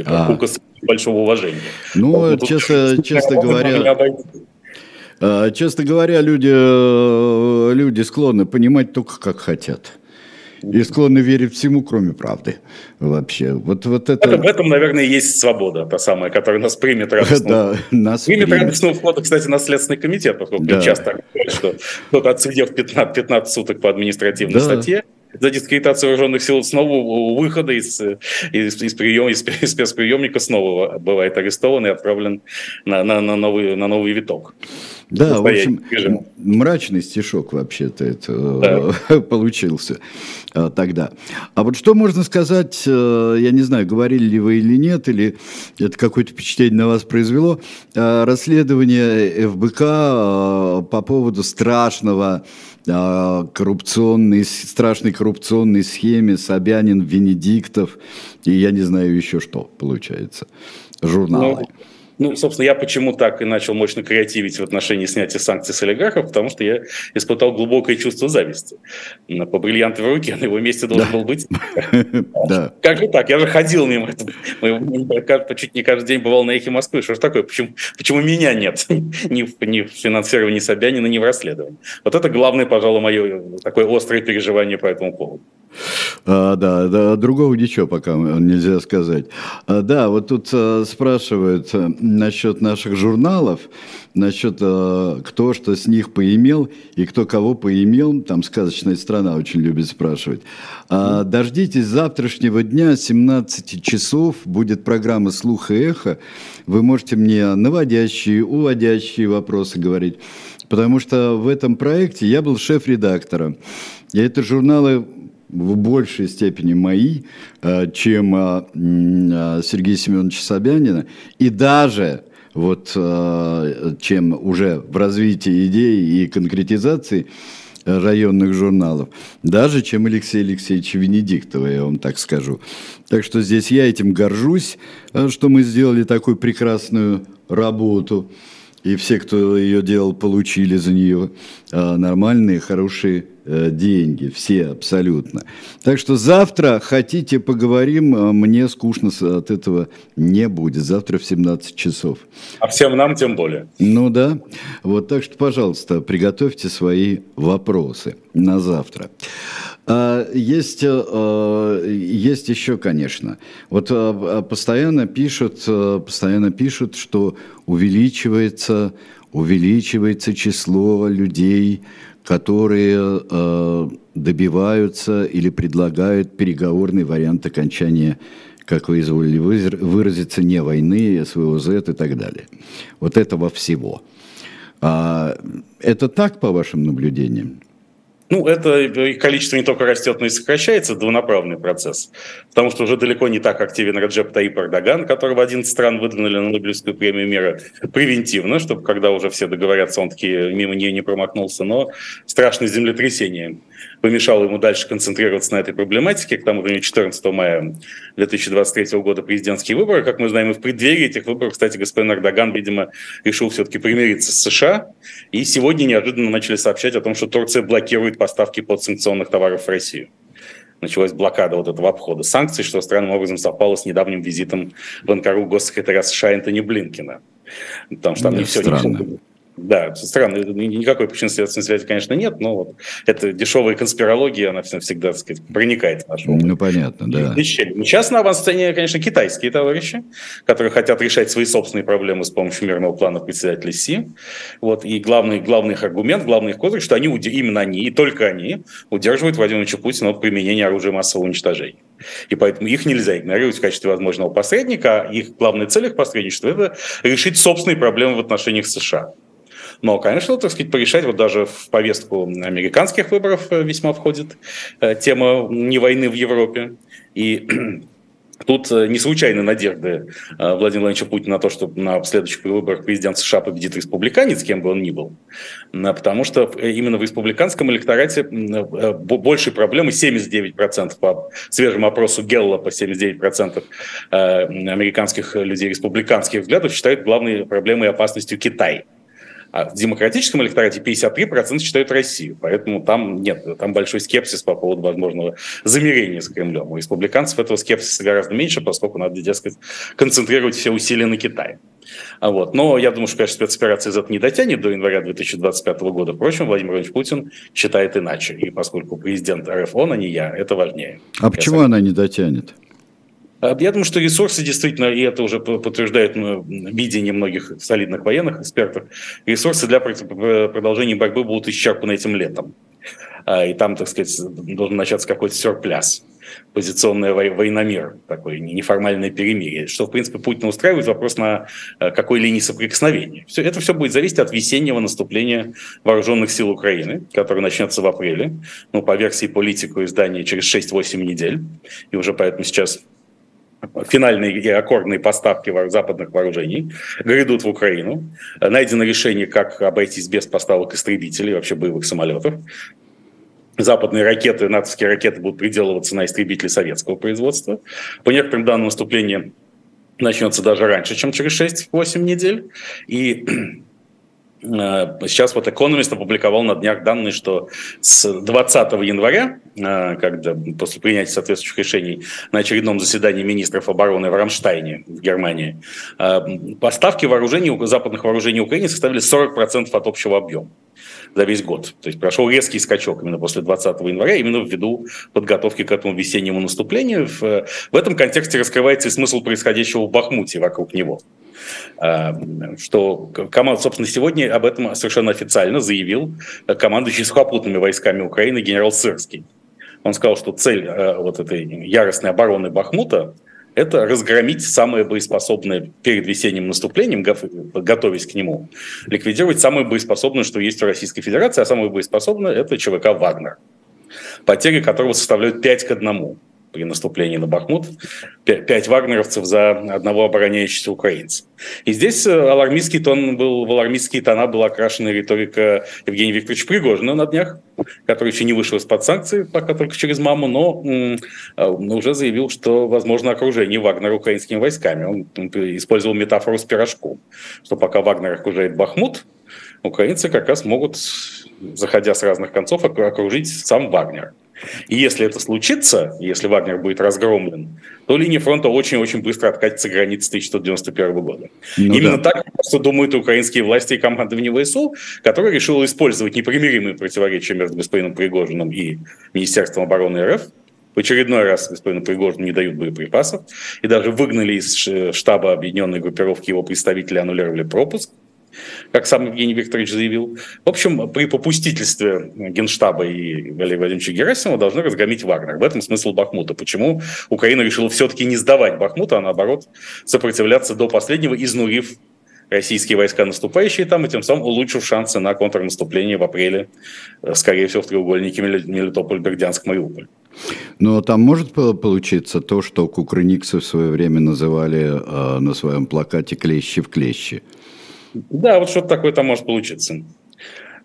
А. большого уважения. Ну, вот, честно, тут, честно говоря... А, честно говоря, люди, э, люди склонны понимать только как хотят. И склонны верить всему, кроме правды. Вообще. Вот, вот это... В этом, наверное, есть свобода, та самая, которая нас примет радостно. Да, нас примет. Примет радостного входа, кстати, на Следственный комитет, поскольку да. часто говорят, что кто-то отсидев 15, 15 суток по административной да. статье, за дискредитацию вооруженных сил снова у выхода из, из, из, прием, из, из спецприемника снова бывает арестован и отправлен на, на, на, новый, на новый виток. Да, в общем, режима. мрачный стишок вообще-то это да. получился а, тогда. А вот что можно сказать, э, я не знаю, говорили ли вы или нет, или это какое-то впечатление на вас произвело, расследование ФБК по поводу страшного коррупционной, страшной коррупционной схеме Собянин, Венедиктов и я не знаю еще что получается, журналы. Ну, ну, собственно, я почему так и начал мощно креативить в отношении снятия санкций с олигархов, потому что я испытал глубокое чувство зависти. По бриллиантовой руке на его месте должен был быть. Да. Как же так? Я же ходил мимо этого. Чуть не каждый день бывал на эхе Москвы. Что же такое? Почему, почему меня нет? ни, в, ни в финансировании Собянина, ни в расследовании. Вот это главное, пожалуй, мое такое острое переживание по этому поводу. А, да, да, другого ничего пока нельзя сказать. А, да, вот тут а, спрашивают э, насчет наших журналов, насчет а, кто что с них поимел и кто кого поимел. Там сказочная страна очень любит спрашивать. А, дождитесь завтрашнего дня, 17 часов, будет программа «Слух и эхо». Вы можете мне наводящие, уводящие вопросы говорить. Потому что в этом проекте я был шеф-редактором. И это журналы в большей степени мои, э, чем э, э, Сергея Семеновича Собянина, и даже вот чем уже в развитии идей и конкретизации районных журналов, даже чем Алексей Алексеевич Венедиктова, я вам так скажу. Так что здесь я этим горжусь, что мы сделали такую прекрасную работу. И все, кто ее делал, получили за нее нормальные, хорошие Э, деньги, все абсолютно. Так что завтра хотите поговорим, а мне скучно от этого не будет. Завтра в 17 часов. А всем нам тем более. Ну да. Вот так что, пожалуйста, приготовьте свои вопросы на завтра. А, есть, а, есть еще, конечно. Вот постоянно пишут, постоянно пишут, что увеличивается, увеличивается число людей, которые э, добиваются или предлагают переговорный вариант окончания, как вы изволили выразиться, не войны, СВОЗ и так далее. Вот этого всего. А это так, по вашим наблюдениям? Ну, это их количество не только растет, но и сокращается, двунаправленный процесс. Потому что уже далеко не так активен Раджеп Таип Эрдоган, которого 11 стран выдвинули на Нобелевскую премию мира превентивно, чтобы когда уже все договорятся, он таки мимо нее не промахнулся. Но страшное землетрясение помешало ему дальше концентрироваться на этой проблематике. К тому времени 14 мая 2023 года президентские выборы, как мы знаем, и в преддверии этих выборов, кстати, господин Эрдоган, видимо, решил все-таки примириться с США. И сегодня неожиданно начали сообщать о том, что Турция блокирует поставки подсанкционных товаров в Россию началась блокада вот этого обхода санкций, что странным образом совпало с недавним визитом в Анкару госсекретаря США Энтони Блинкина. Потому что там не все, не все да, странно, никакой причинно-следственной связи, конечно, нет, но вот эта дешевая конспирология, она всегда, так сказать, проникает в наш опыт. Ну, понятно, да. Сейчас на авансцене, конечно, китайские товарищи, которые хотят решать свои собственные проблемы с помощью мирного плана председателя Си. Вот, и главный, главный их аргумент, главный их козырь, что они, именно они, и только они, удерживают Владимира Путина от применения оружия массового уничтожения. И поэтому их нельзя игнорировать в качестве возможного посредника. Их главная цель их посредничества – это решить собственные проблемы в отношениях с США. Но, конечно, так сказать, порешать, вот даже в повестку американских выборов э, весьма входит э, тема не войны в Европе. И Тут э, не случайны надежды Владимира Владимировича Путина на то, что на следующих выборах президент США победит республиканец, кем бы он ни был. Потому что именно в республиканском электорате большие проблемы, 79% по свежему опросу Геллопа, 79% американских людей республиканских взглядов считают главной проблемой и опасностью Китай. А в демократическом электорате 53% считают Россию. Поэтому там нет, там большой скепсис по поводу возможного замирения с Кремлем. У республиканцев этого скепсиса гораздо меньше, поскольку надо, дескать, концентрировать все усилия на Китае. А вот. Но я думаю, что, конечно, спецоперация из этого не дотянет до января 2025 года. Впрочем, Владимир Владимирович Путин считает иначе. И поскольку президент РФ он, а не я, это важнее. А почему она не дотянет? А, я думаю, что ресурсы действительно, и это уже подтверждает видение многих солидных военных экспертов, ресурсы для продолжения борьбы будут исчерпаны этим летом. А, и там, так сказать, должен начаться какой-то сюрпляс позиционная войномер, такое неформальное перемирие, что, в принципе, Путин устраивает вопрос на а, какой линии соприкосновения. Все, это все будет зависеть от весеннего наступления вооруженных сил Украины, которое начнется в апреле, ну, по версии политику издания через 6-8 недель, и уже поэтому сейчас финальные и аккордные поставки западных вооружений грядут в Украину. Найдено решение, как обойтись без поставок истребителей, вообще боевых самолетов. Западные ракеты, натовские ракеты будут приделываться на истребители советского производства. По некоторым данным, наступление начнется даже раньше, чем через 6-8 недель. И сейчас вот Economist опубликовал на днях данные, что с 20 января, э, когда после принятия соответствующих решений на очередном заседании министров обороны в Рамштайне в Германии, э, поставки вооружений, западных вооружений Украине составили 40% от общего объема за весь год. То есть прошел резкий скачок именно после 20 января, именно ввиду подготовки к этому весеннему наступлению. В, в этом контексте раскрывается и смысл происходящего в Бахмуте вокруг него. А, что команда, собственно, сегодня об этом совершенно официально заявил командующий сухопутными войсками Украины генерал Сырский. Он сказал, что цель э, вот этой яростной обороны Бахмута это разгромить самое боеспособное перед весенним наступлением, готовясь к нему, ликвидировать самое боеспособное, что есть в Российской Федерации, а самое боеспособное – это ЧВК «Вагнер», потери которого составляют 5 к 1 при наступлении на Бахмут, пять вагнеровцев за одного обороняющегося украинца. И здесь э, алармистский тон был, в алармистские тона была окрашена риторика Евгения Викторовича Пригожина на днях, который еще не вышел из-под санкций, пока только через маму, но э, уже заявил, что возможно окружение Вагнера украинскими войсками. Он использовал метафору с пирожком, что пока Вагнер окружает Бахмут, украинцы как раз могут, заходя с разных концов, окружить сам Вагнер. И если это случится, если Вагнер будет разгромлен, то линия фронта очень-очень быстро откатится к границе 1991 года. Ну, Именно да. так просто думают украинские власти и командование ВСУ, которое решило использовать непримиримые противоречия между господином Пригожиным и Министерством обороны РФ. В очередной раз господину Пригожину не дают боеприпасов и даже выгнали из штаба объединенной группировки его представителей, аннулировали пропуск как сам Евгений Викторович заявил. В общем, при попустительстве Генштаба и Валерия Владимировича Герасимова должны разгромить Вагнер. В этом смысл Бахмута. Почему Украина решила все-таки не сдавать Бахмута, а наоборот сопротивляться до последнего, изнурив российские войска, наступающие там, и тем самым улучшив шансы на контрнаступление в апреле, э, скорее всего, в треугольнике Мелитополь, Бердянск, Мариуполь. Но там может получиться то, что кукрыниксы в свое время называли э, на своем плакате «клещи в клещи». Да, вот что-то такое там может получиться.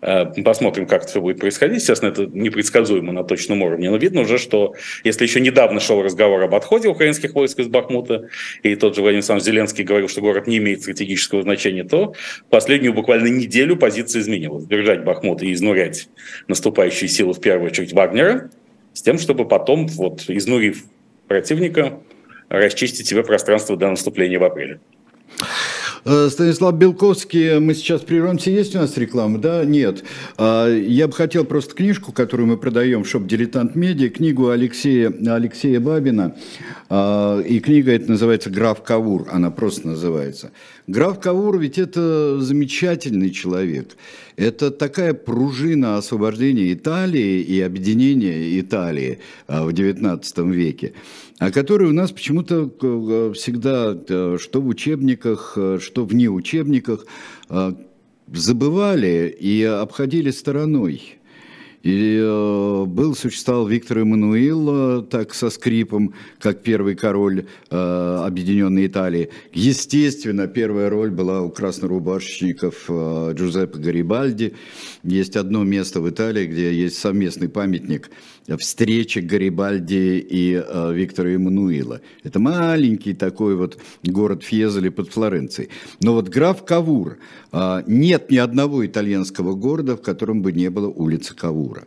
Э, посмотрим, как все будет происходить. Естественно, это непредсказуемо на точном уровне. Но видно уже, что если еще недавно шел разговор об отходе украинских войск из Бахмута, и тот же Владимир Александрович Зеленский говорил, что город не имеет стратегического значения, то последнюю буквально неделю позиция изменилась. Держать Бахмут и изнурять наступающие силы, в первую очередь, Вагнера, с тем, чтобы потом, вот, изнурив противника, расчистить себе пространство до наступления в апреле. Э, Станислав Белковский, мы сейчас прервемся. Есть у нас реклама? Да? Нет. А, я бы хотел просто книжку, которую мы продаем в шоп «Дилетант Медиа», книгу Алексея, Алексея Бабина. А, и книга эта называется «Граф Кавур», она просто называется. Граф Кавур ведь это замечательный человек. Это такая пружина освобождения Италии и объединения Италии а, в XIX веке о которой у нас почему-то э, всегда, э, что в учебниках, э, что вне учебниках, забывали и обходили стороной. И был, существовал Виктор Эммануил, так со скрипом, как первый король э, Объединенной Италии. Естественно, первая роль была у краснорубашечников э, Джузеппе Гарибальди. Есть одно место в Италии, где есть совместный памятник встречи Гарибальди и э, Виктора Эммануила. Это маленький такой вот город Фьезоли под Флоренцией. Но вот граф Кавур, э, нет ни одного итальянского города, в котором бы не было улицы Кавура.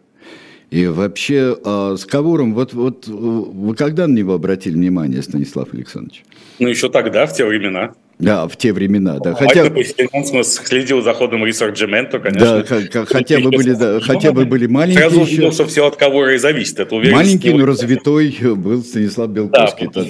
И вообще э, с Кавуром, вот, вот вы когда на него обратили внимание, Станислав Александрович? Ну, еще тогда, в те времена. Да, в те времена, да. Хотя бы следил за ходом ресорджимента, конечно. Да, хотя бы были, да, хотя бы были маленькие. Сразу еще. увидел, что все от кого и зависит. Это Маленький, но развитой был Станислав Белковский. Да,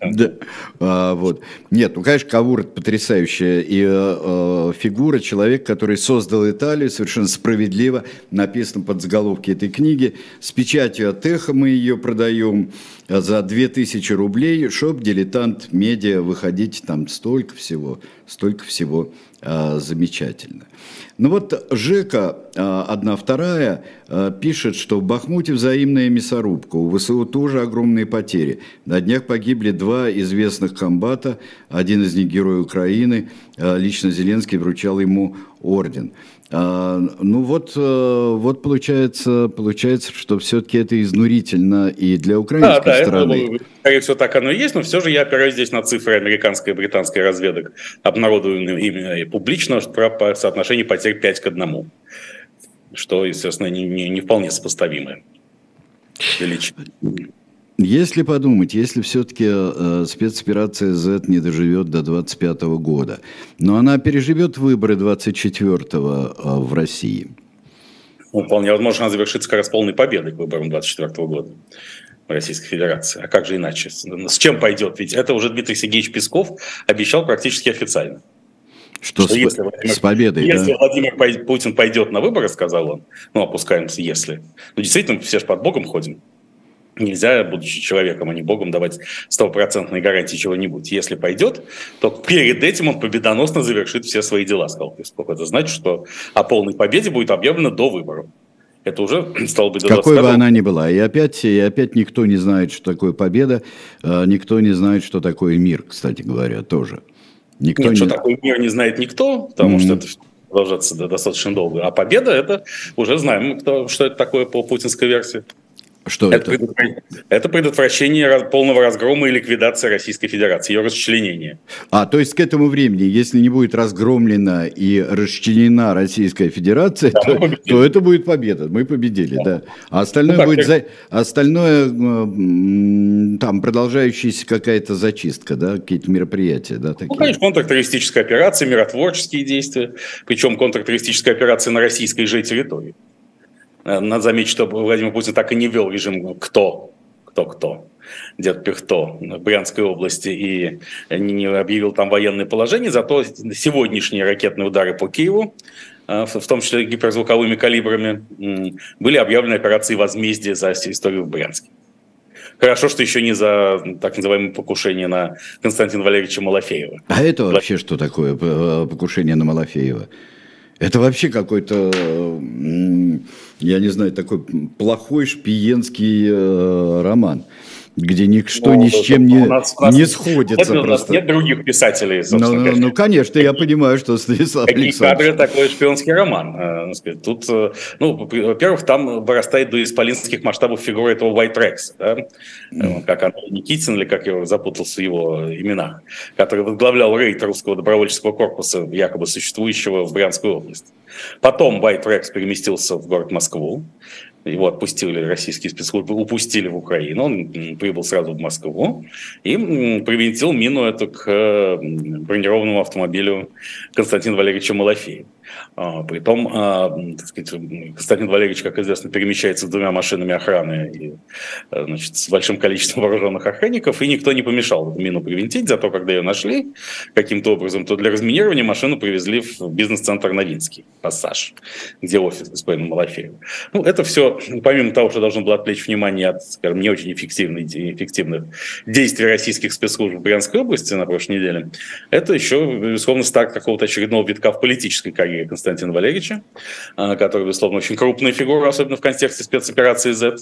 да. А, вот. Нет, ну, конечно, Кавур потрясающая и э, фигура, человек, который создал Италию, совершенно справедливо, написано под заголовки этой книги. С печатью от Эхо мы ее продаем за 2000 рублей. Шоп, дилетант, медиа, выходите там столько всего, столько всего а, замечательно. Ну вот Жека, а, одна вторая, а, пишет, что в Бахмуте взаимная мясорубка, у ВСУ тоже огромные потери. На днях погибли два известных комбата, один из них герой Украины, а, лично Зеленский вручал ему орден. А, ну вот, э, вот получается, получается, что все-таки это изнурительно и для украинской да, да, стороны. Это, скорее всего, так оно и есть, но все же я опираюсь здесь на цифры американской и британской разведок, обнародованные ими публично про соотношение потерь 5 к 1, что, естественно, не, не, не вполне сопоставимое величина. Если подумать, если все-таки э, спецоперация Z не доживет до 25 года, но она переживет выборы 24-го э, в России. Ну, вполне возможно, она завершится как раз полной победой к выборам 24 года в Российской Федерации. А как же иначе? С чем пойдет? Ведь это уже Дмитрий Сергеевич Песков обещал практически официально. Что, что с, если Владимир, с победой, Если да? Владимир Путин пойдет на выборы, сказал он, ну, опускаемся, если. Ну, действительно, все же под Богом ходим. Нельзя, будучи человеком, а не богом, давать стопроцентной гарантии чего-нибудь. Если пойдет, то перед этим он победоносно завершит все свои дела, сказал Песков. Это значит, что о полной победе будет объявлено до выборов. Это уже стало быть до Какой бы она ни была. И опять, и опять никто не знает, что такое победа, а, никто не знает, что такое мир, кстати говоря, тоже. Никто Нет, не... что такое мир не знает никто, потому mm-hmm. что это продолжаться достаточно долго. А победа это уже знаем, кто, что это такое по путинской версии. Что это? Это, это предотвращение полного разгрома и ликвидации Российской Федерации, ее расчленение. А, то есть к этому времени, если не будет разгромлена и расчленена Российская Федерация, да, то, то это будет победа. Мы победили, да. да. А остальное ну, будет за... остальное там продолжающаяся какая-то зачистка, да, какие-то мероприятия, да, такие. Ну, конечно, контртеррористическая операция, миротворческие действия, причем контртеррористическая операция на российской же территории. Э, надо заметить, что Владимир Путин так и не вел режим «кто», кто-кто, дед Пихто Брянской области и не объявил там военное положение, зато сегодняшние ракетные удары по Киеву, э, в том числе гиперзвуковыми калибрами, были объявлены операции возмездия за историю в Брянске. Хорошо, что еще не за так называемое покушение на Константина Валерьевича Малафеева. А это вообще что такое, покушение на Малафеева? Это вообще какой-то, я не знаю, такой плохой шпиенский э, роман где ничто ну, ни с чем не, нас, не сходится. Нет, просто. У нас нет других писателей, собственно ну, ну, ну, конечно, я понимаю, что Станислав Какие кадры такой шпионский роман? Э, тут, э, ну, во-первых, там вырастает до исполинских масштабов фигура этого White Rex, да? mm. как Андрей Никитин, или как я запутался в его именах, который возглавлял рейд русского добровольческого корпуса, якобы существующего в Брянской области. Потом White Rex переместился в город Москву, его отпустили российские спецслужбы, упустили в Украину. Он прибыл сразу в Москву и привинтил мину эту к бронированному автомобилю Константина Валерьевича Малафеева. А, притом, а, так сказать, Константин Валерьевич, как известно, перемещается с двумя машинами охраны и а, значит, с большим количеством вооруженных охранников, и никто не помешал мину привинтить, зато когда ее нашли каким-то образом, то для разминирования машину привезли в бизнес-центр Новинский, пассаж, где офис господина Малафеева. Ну, это все, помимо того, что должно было отвлечь внимание от, скажем, не очень эффективных, эффективных действий российских спецслужб в Брянской области на прошлой неделе, это еще, безусловно, старт какого-то очередного витка в политической карьере Константина Валерьевича, который, безусловно, очень крупная фигура, особенно в контексте спецоперации Z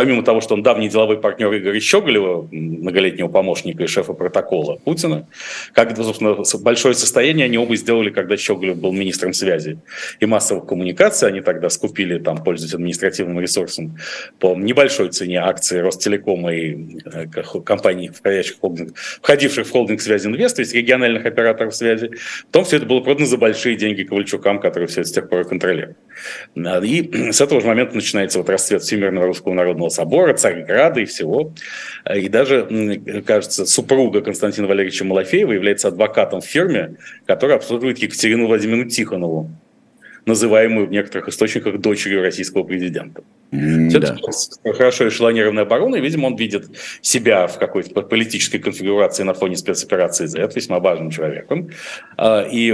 помимо того, что он давний деловой партнер Игоря Щеголева, многолетнего помощника и шефа протокола Путина, как, собственно, большое состояние они оба сделали, когда Щеголев был министром связи и массовых коммуникаций. Они тогда скупили, там, пользуясь административным ресурсом, по небольшой цене акции Ростелекома и э, компаний, входящих в холдинг, входивших в холдинг связи инвест, то есть региональных операторов связи. Потом все это было продано за большие деньги Ковальчукам, которые все это с тех пор контролируют. И с этого же момента начинается вот расцвет Всемирного русского народного собора, Царьграда и всего. И даже, кажется, супруга Константина Валерьевича Малафеева является адвокатом в фирме, которая обслуживает Екатерину Владимировну Тихонову, называемую в некоторых источниках дочерью российского президента. Mm, да. хорошо эшелонированная оборона, и, видимо, он видит себя в какой-то политической конфигурации на фоне спецоперации Z, весьма важным человеком. А, и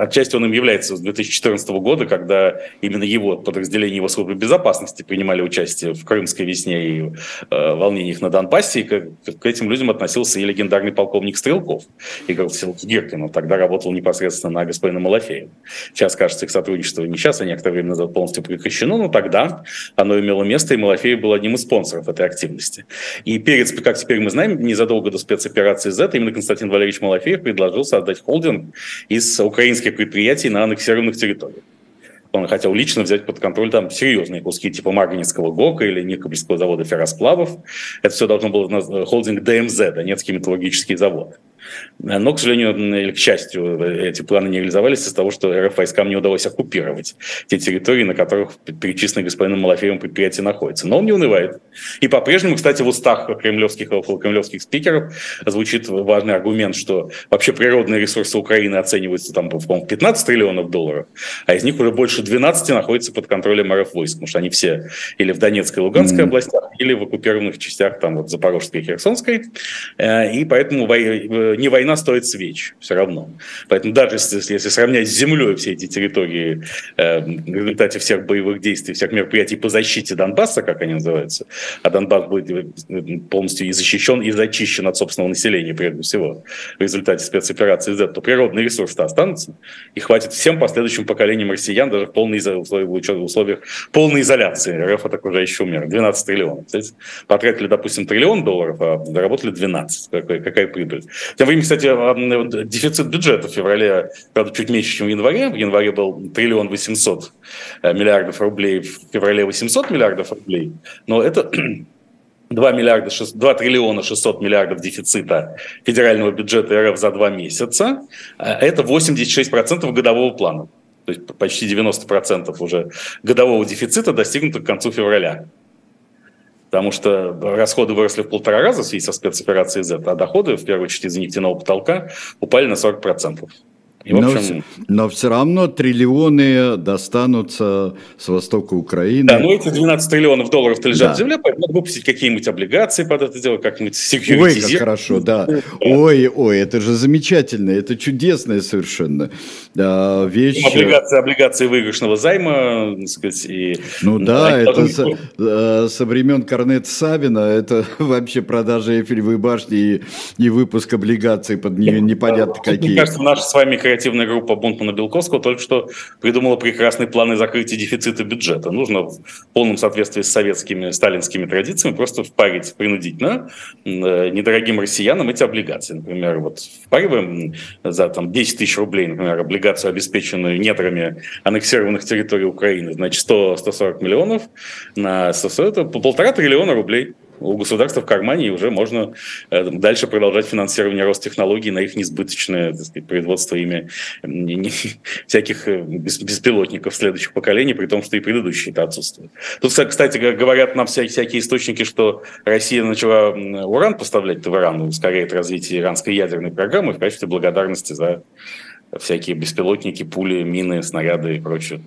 отчасти он им является с 2014 года, когда именно его подразделение его службы безопасности принимали участие в Крымской весне и э, волнениях на Донбассе, и к, этим людям относился и легендарный полковник Стрелков, Игорь Васильевич Гиркин. Он тогда работал непосредственно на господина Малафеева. Сейчас, кажется, их сотрудничество не сейчас, а некоторое время назад полностью прекращено, но тогда оно имело место, и Малафеев был одним из спонсоров этой активности. И перед, как теперь мы знаем, незадолго до спецоперации Z именно Константин Валерьевич Малафеев предложил создать холдинг из украинских предприятий на аннексированных территориях он хотел лично взять под контроль там серьезные куски типа Марганецкого ГОКа или Никопольского завода ферросплавов. Это все должно было холдинг ДМЗ, Донецкий металлургический завод. Но, к сожалению, или к счастью, эти планы не реализовались из-за того, что РФ войскам не удалось оккупировать те территории, на которых перечисленные господином Малафеевым предприятия находятся. Но он не унывает. И по-прежнему, кстати, в устах кремлевских и околокремлевских спикеров звучит важный аргумент, что вообще природные ресурсы Украины оцениваются там, по-моему, 15 триллионов долларов, а из них уже больше 12 находятся под контролем РФ войск, потому что они все или в Донецкой и Луганской mm-hmm. областях, или в оккупированных частях там вот Запорожской и Херсонской. Э, и поэтому э, не война стоит свеч все равно. Поэтому даже если, если сравнять с землей все эти территории э, в результате всех боевых действий, всех мероприятий по защите Донбасса, как они называются, а Донбасс будет э, полностью и защищен, и зачищен от собственного населения, прежде всего, в результате спецоперации Z, то природные ресурсы останутся, и хватит всем последующим поколениям россиян даже в полной условиях, условиях полной изоляции. РФ это окружающий мир. 12 триллионов. Потратили, допустим, триллион долларов, а заработали 12. Какая, какая прибыль. Тем временем, кстати, дефицит бюджета в феврале, правда, чуть меньше, чем в январе. В январе был триллион 800 э, миллиардов рублей, в феврале 800 миллиардов рублей. Но это 2, миллиарда, 2 триллиона 600 миллиардов дефицита федерального бюджета РФ за два месяца. Э, это 86% годового плана. То есть почти 90% уже годового дефицита достигнуто к концу февраля потому что расходы выросли в полтора раза в связи со спецоперацией Z, а доходы, в первую очередь из-за нефтяного потолка, упали на 40%. И, но, общем... но все равно триллионы достанутся с востока Украины. Да, ну эти 12 триллионов долларов лежат да. в земле, поэтому надо выпустить какие-нибудь облигации под это дело, как-нибудь Ой, как хорошо, да. Ой, ой, это же замечательно, это чудесная совершенно да, вещь. Облигации, облигации выигрышного займа, так сказать, и... Ну да, это со, э, со времен Корнет Савина, это вообще продажа Эйфелевой башни и, и выпуск облигаций под не, непонятно какие. Мне кажется, наша с вами креативная группа Бунтмана-Белковского только что придумала прекрасные планы закрытия дефицита бюджета. Нужно в полном соответствии с советскими, сталинскими традициями просто впарить принудительно э, недорогим россиянам эти облигации. Например, вот впариваем за там, 10 тысяч рублей, например, облигацию, обеспеченную недрами аннексированных территорий Украины, значит, 100, 140 миллионов на 100, это полтора триллиона рублей у государства в кармане, и уже можно э, дальше продолжать финансирование Ростехнологий на их несбыточное так сказать, производство ими всяких э, беспилотников следующих поколений, при том, что и предыдущие это отсутствуют. Тут, кстати, говорят нам всякие источники, что Россия начала уран поставлять в Иран, ускоряет развитие иранской ядерной программы в качестве благодарности за всякие беспилотники, пули, мины, снаряды и прочее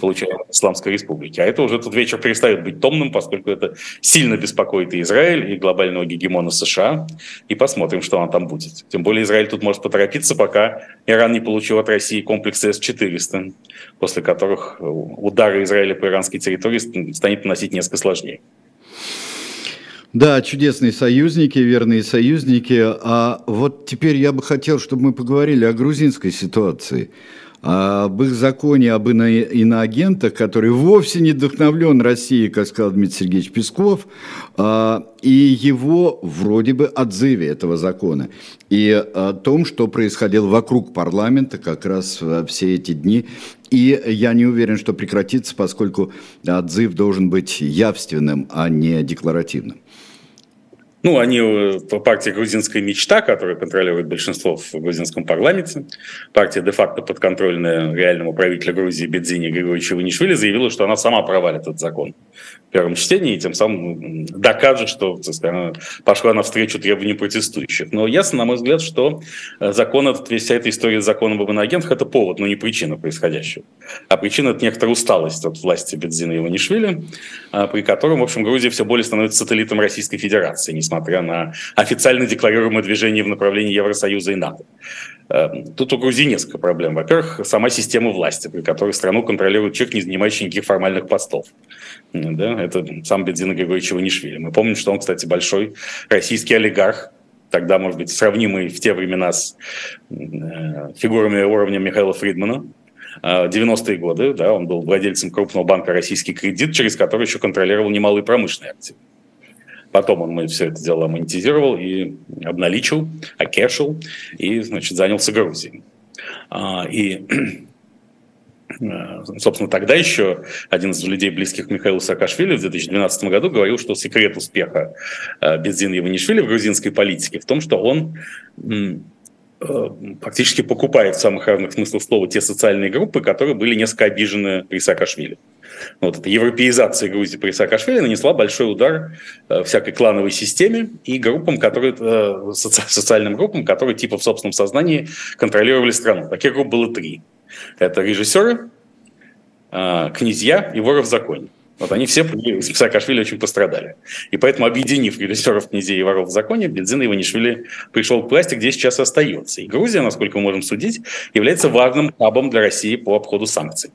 получаем в Исламской Республике. А это уже тут вечер перестает быть томным, поскольку это сильно беспокоит и Израиль, и глобального гегемона США. И посмотрим, что она там будет. Тем более Израиль тут может поторопиться, пока Иран не получил от России комплексы С-400, после которых удары Израиля по иранской территории станет наносить несколько сложнее. Да, чудесные союзники, верные союзники. А вот теперь я бы хотел, чтобы мы поговорили о грузинской ситуации об их законе об ино иноагентах, который вовсе не вдохновлен Россией, как сказал Дмитрий Сергеевич Песков, а, и его вроде бы отзыве этого закона, и о том, что происходило вокруг парламента как раз все эти дни. И я не уверен, что прекратится, поскольку отзыв должен быть явственным, а не декларативным. Ну, они э, партия «Грузинская мечта», которая контролирует большинство в грузинском парламенте. Партия де-факто подконтрольная реальному правителю Грузии Бедзине Григорьевичу Ванишвили заявила, что она сама провалит этот закон в первом чтении и тем самым докажет, что так сказать, она пошла навстречу требованиям протестующих. Но ясно, на мой взгляд, что э, закон этот, вся эта история с законом об иноагентах – это повод, но не причина происходящего. А причина – это некоторая усталость от власти Бедзина и Ванишвили, а, при котором, в общем, Грузия все более становится сателлитом Российской Федерации, несмотря на официально декларируемое движение в направлении Евросоюза и НАТО. Эм, тут у Грузии несколько проблем. Во-первых, сама система власти, при которой страну контролирует человек, не занимающий никаких формальных постов. Да, это сам Бедзина Григорьевич Иванишвили. Мы помним, что он, кстати, большой российский олигарх, тогда, может быть, сравнимый в те времена с э, фигурами уровня Михаила Фридмана, 90-е э, годы, да, он был владельцем крупного банка «Российский кредит», через который еще контролировал немалые промышленные активы. Потом он все это дело монетизировал и обналичил, окешил и, значит, занялся Грузией. А, и собственно, тогда еще один из людей, близких Михаилу Саакашвили, в 2012 году говорил, что секрет успеха э, Бензина Иванишвили в грузинской политике в том, что он э, фактически покупает в самых разных смыслах слова те социальные группы, которые были несколько обижены при Саакашвили. Вот эта европеизация Грузии при Саакашвили нанесла большой удар э, всякой клановой системе и группам, которые, э, социальным группам, которые типа в собственном сознании контролировали страну. Таких групп было три. Это режиссеры, э, князья и воры в законе. Вот они все при Саакашвили очень пострадали. И поэтому, объединив режиссеров, князей и воров в законе, Бензин Иванишвили пришел к власти, где сейчас остается. И Грузия, насколько мы можем судить, является важным хабом для России по обходу санкций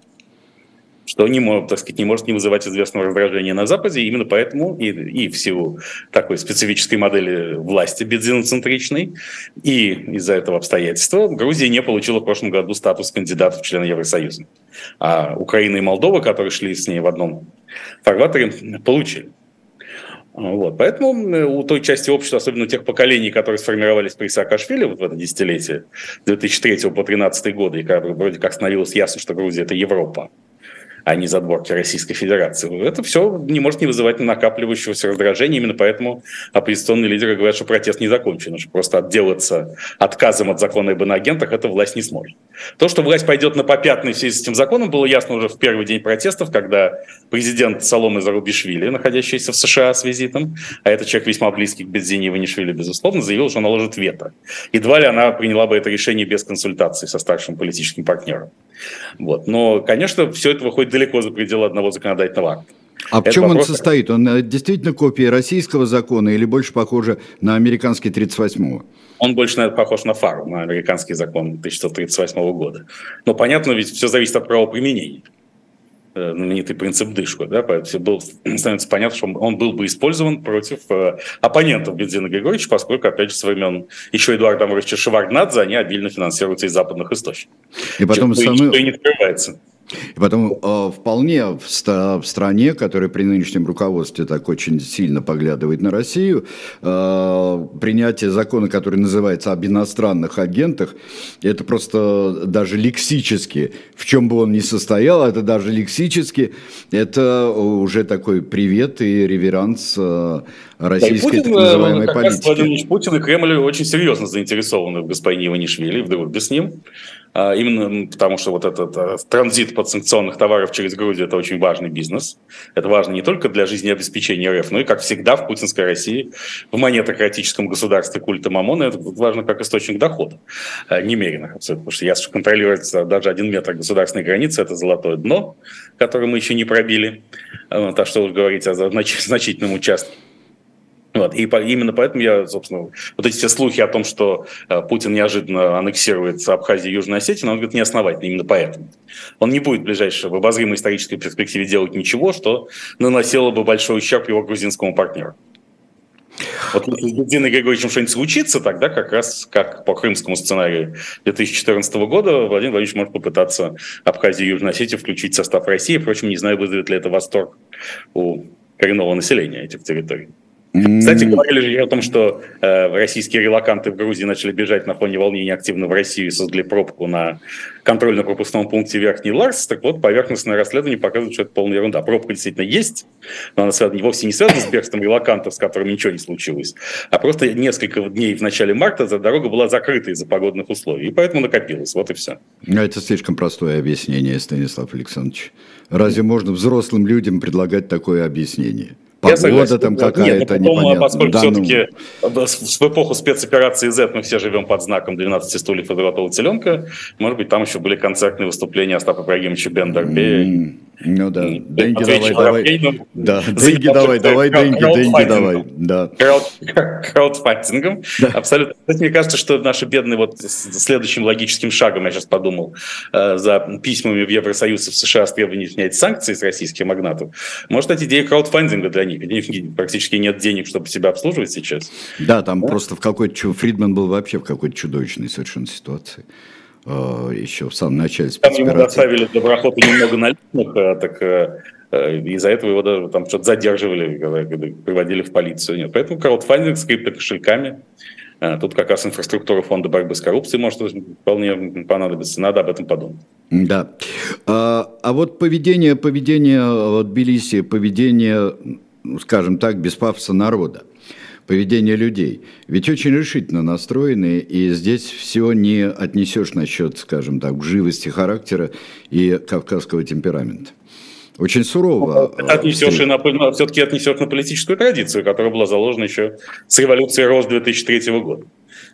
что не, может, так сказать, не может не вызывать известного раздражения на Западе. Именно поэтому и, и в силу такой специфической модели власти бензиноцентричной, и из-за этого обстоятельства Грузия не получила в прошлом году статус кандидата в члены Евросоюза. А Украина и Молдова, которые шли с ней в одном фарватере, получили. Вот. Поэтому э, у той части общества, особенно у тех поколений, которые сформировались при Саакашвили вот в это десятилетие, 2003 по 2013 годы, и как, вроде как становилось ясно, что Грузия – это Европа, а не задворки Российской Федерации. Это все не может не вызывать накапливающегося раздражения. Именно поэтому оппозиционные лидеры говорят, что протест не закончен, что просто отделаться отказом от закона об иноагентах эта власть не сможет. То, что власть пойдет на попятный в связи с этим законом, было ясно уже в первый день протестов, когда президент Соломы Зарубишвили, находящийся в США с визитом, а это человек весьма близкий к Бензине Иванишвили, безусловно, заявил, что наложит вето. Едва ли она приняла бы это решение без консультации со старшим политическим партнером. Вот. Но, конечно, все это выходит далеко за пределы одного законодательного акта. А в чем вопрос... он состоит? Он э, действительно копия российского закона или больше похоже на американский 38-го? Он больше наверное, похож на ФАРу, на американский закон 1938 года. Но понятно, ведь все зависит от правоприменения. Э, знаменитый принцип Дышко, да, поэтому был, становится понятно, что он был бы использован против э, оппонентов Бензина Григорьевича, поскольку, опять же, со времен еще Эдуарда Амуровича Шеварднадзе они обильно финансируются из западных источников. И потом Чем, самый... и не открывается. И потом э, вполне в, стране, которая при нынешнем руководстве так очень сильно поглядывает на Россию, э, принятие закона, который называется об иностранных агентах, это просто даже лексически, в чем бы он ни состоял, это даже лексически, это уже такой привет и реверанс э, российской да, Путин, так называемой как политики. Раз Владимир Путин и Кремль очень серьезно заинтересованы в господине Иванишвили, в дружбе с ним. А, именно потому, что вот этот э, транзит подсанкционных товаров через Грузию – это очень важный бизнес. Это важно не только для жизнеобеспечения РФ, но и, как всегда, в путинской России, в монетократическом государстве культа Мамона, это важно как источник дохода э, немеренных. Потому что если контролировать даже один метр государственной границы – это золотое дно, которое мы еще не пробили. А что уж говорить о значительном участке. Вот. И по, именно поэтому я, собственно, вот эти все слухи о том, что э, Путин неожиданно аннексирует Абхазию и Южную Осетию, он говорит, неосновательно именно поэтому. Он не будет в ближайшей, в обозримой исторической перспективе делать ничего, что наносило бы большой ущерб его грузинскому партнеру. Вот если с Бензиной Григорьевичем что-нибудь случится, тогда как раз, как по крымскому сценарию 2014 года, Владимир Владимирович может попытаться Абхазию и Южную Осетию включить в состав России. Впрочем, не знаю, вызовет ли это восторг у коренного населения этих территорий. Кстати, говорили же о том, что э, российские релаканты в Грузии начали бежать на фоне волнения активно в Россию и создали пробку на контрольно-пропускном пункте Верхний Ларс. Так вот, поверхностное расследование показывает, что это полная ерунда. Пробка действительно есть, но она связана, вовсе не связана с бегством релакантов, с которым ничего не случилось, а просто несколько дней в начале марта за дорога была закрыта из-за погодных условий, и поэтому накопилось. Вот и все. Ну, это слишком простое объяснение, Станислав Александрович. Разве можно взрослым людям предлагать такое объяснение? Погода там какая-то Нет, потом, Поскольку да, все-таки ну... в эпоху спецоперации Z мы все живем под знаком 12 стульев и золотого теленка, может быть, там еще были концертные выступления Остапа Ибрагимовича Бендербе. Mm. Ну да, деньги давай, давай. Да, деньги давай, давай, деньги, деньги давай. Да. Краудфандингом. Абсолютно. Мне кажется, что наши бедные, вот следующим логическим шагом, я сейчас подумал, э, за письмами в Евросоюз и в США с требованием снять санкции с российских магнатов, может, эти идеи краудфандинга для них. Практически нет денег, чтобы себя обслуживать сейчас. Да, там просто в какой-то... Фридман был вообще в какой-то чудовищной совершенно ситуации. Э, еще в самом начале. Там ему доставили доброхоту немного наличных, э, так э, из-за этого его даже там что-то задерживали, когда, приводили в полицию. Нет. Поэтому краудфандинг с криптокошельками, тут как раз инфраструктура фонда борьбы с коррупцией может вполне понадобиться. Надо об этом подумать. Да. А, а вот поведение, поведение Тбилиси, поведение, скажем так, без пафоса народа поведение людей. Ведь очень решительно настроены, и здесь все не отнесешь насчет, скажем так, живости характера и кавказского темперамента. Очень сурово. Это отнесешь и на, все-таки отнесешь на политическую традицию, которая была заложена еще с революции РОС 2003 года.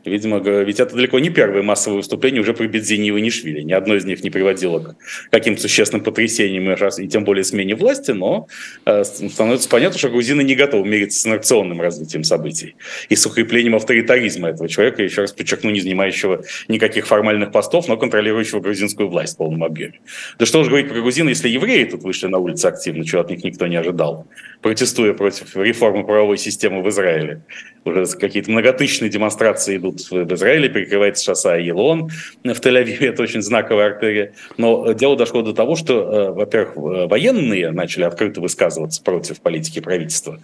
Видимо, ведь это далеко не первое массовое выступление уже при Бедзине и Ванишвили. Ни одно из них не приводило к каким-то существенным потрясениям и тем более смене власти, но э, становится понятно, что грузины не готовы мириться с инерционным развитием событий и с укреплением авторитаризма этого человека, еще раз подчеркну, не занимающего никаких формальных постов, но контролирующего грузинскую власть в полном объеме. Да что же говорить про грузин, если евреи тут вышли на улицы активно, чего от них никто не ожидал, протестуя против реформы правовой системы в Израиле. Уже какие-то многотысячные демонстрации идут идут в Израиле, перекрывается шоссе Елон в Тель-Авиве, это очень знаковая артерия. Но дело дошло до того, что, э, во-первых, военные начали открыто высказываться против политики правительства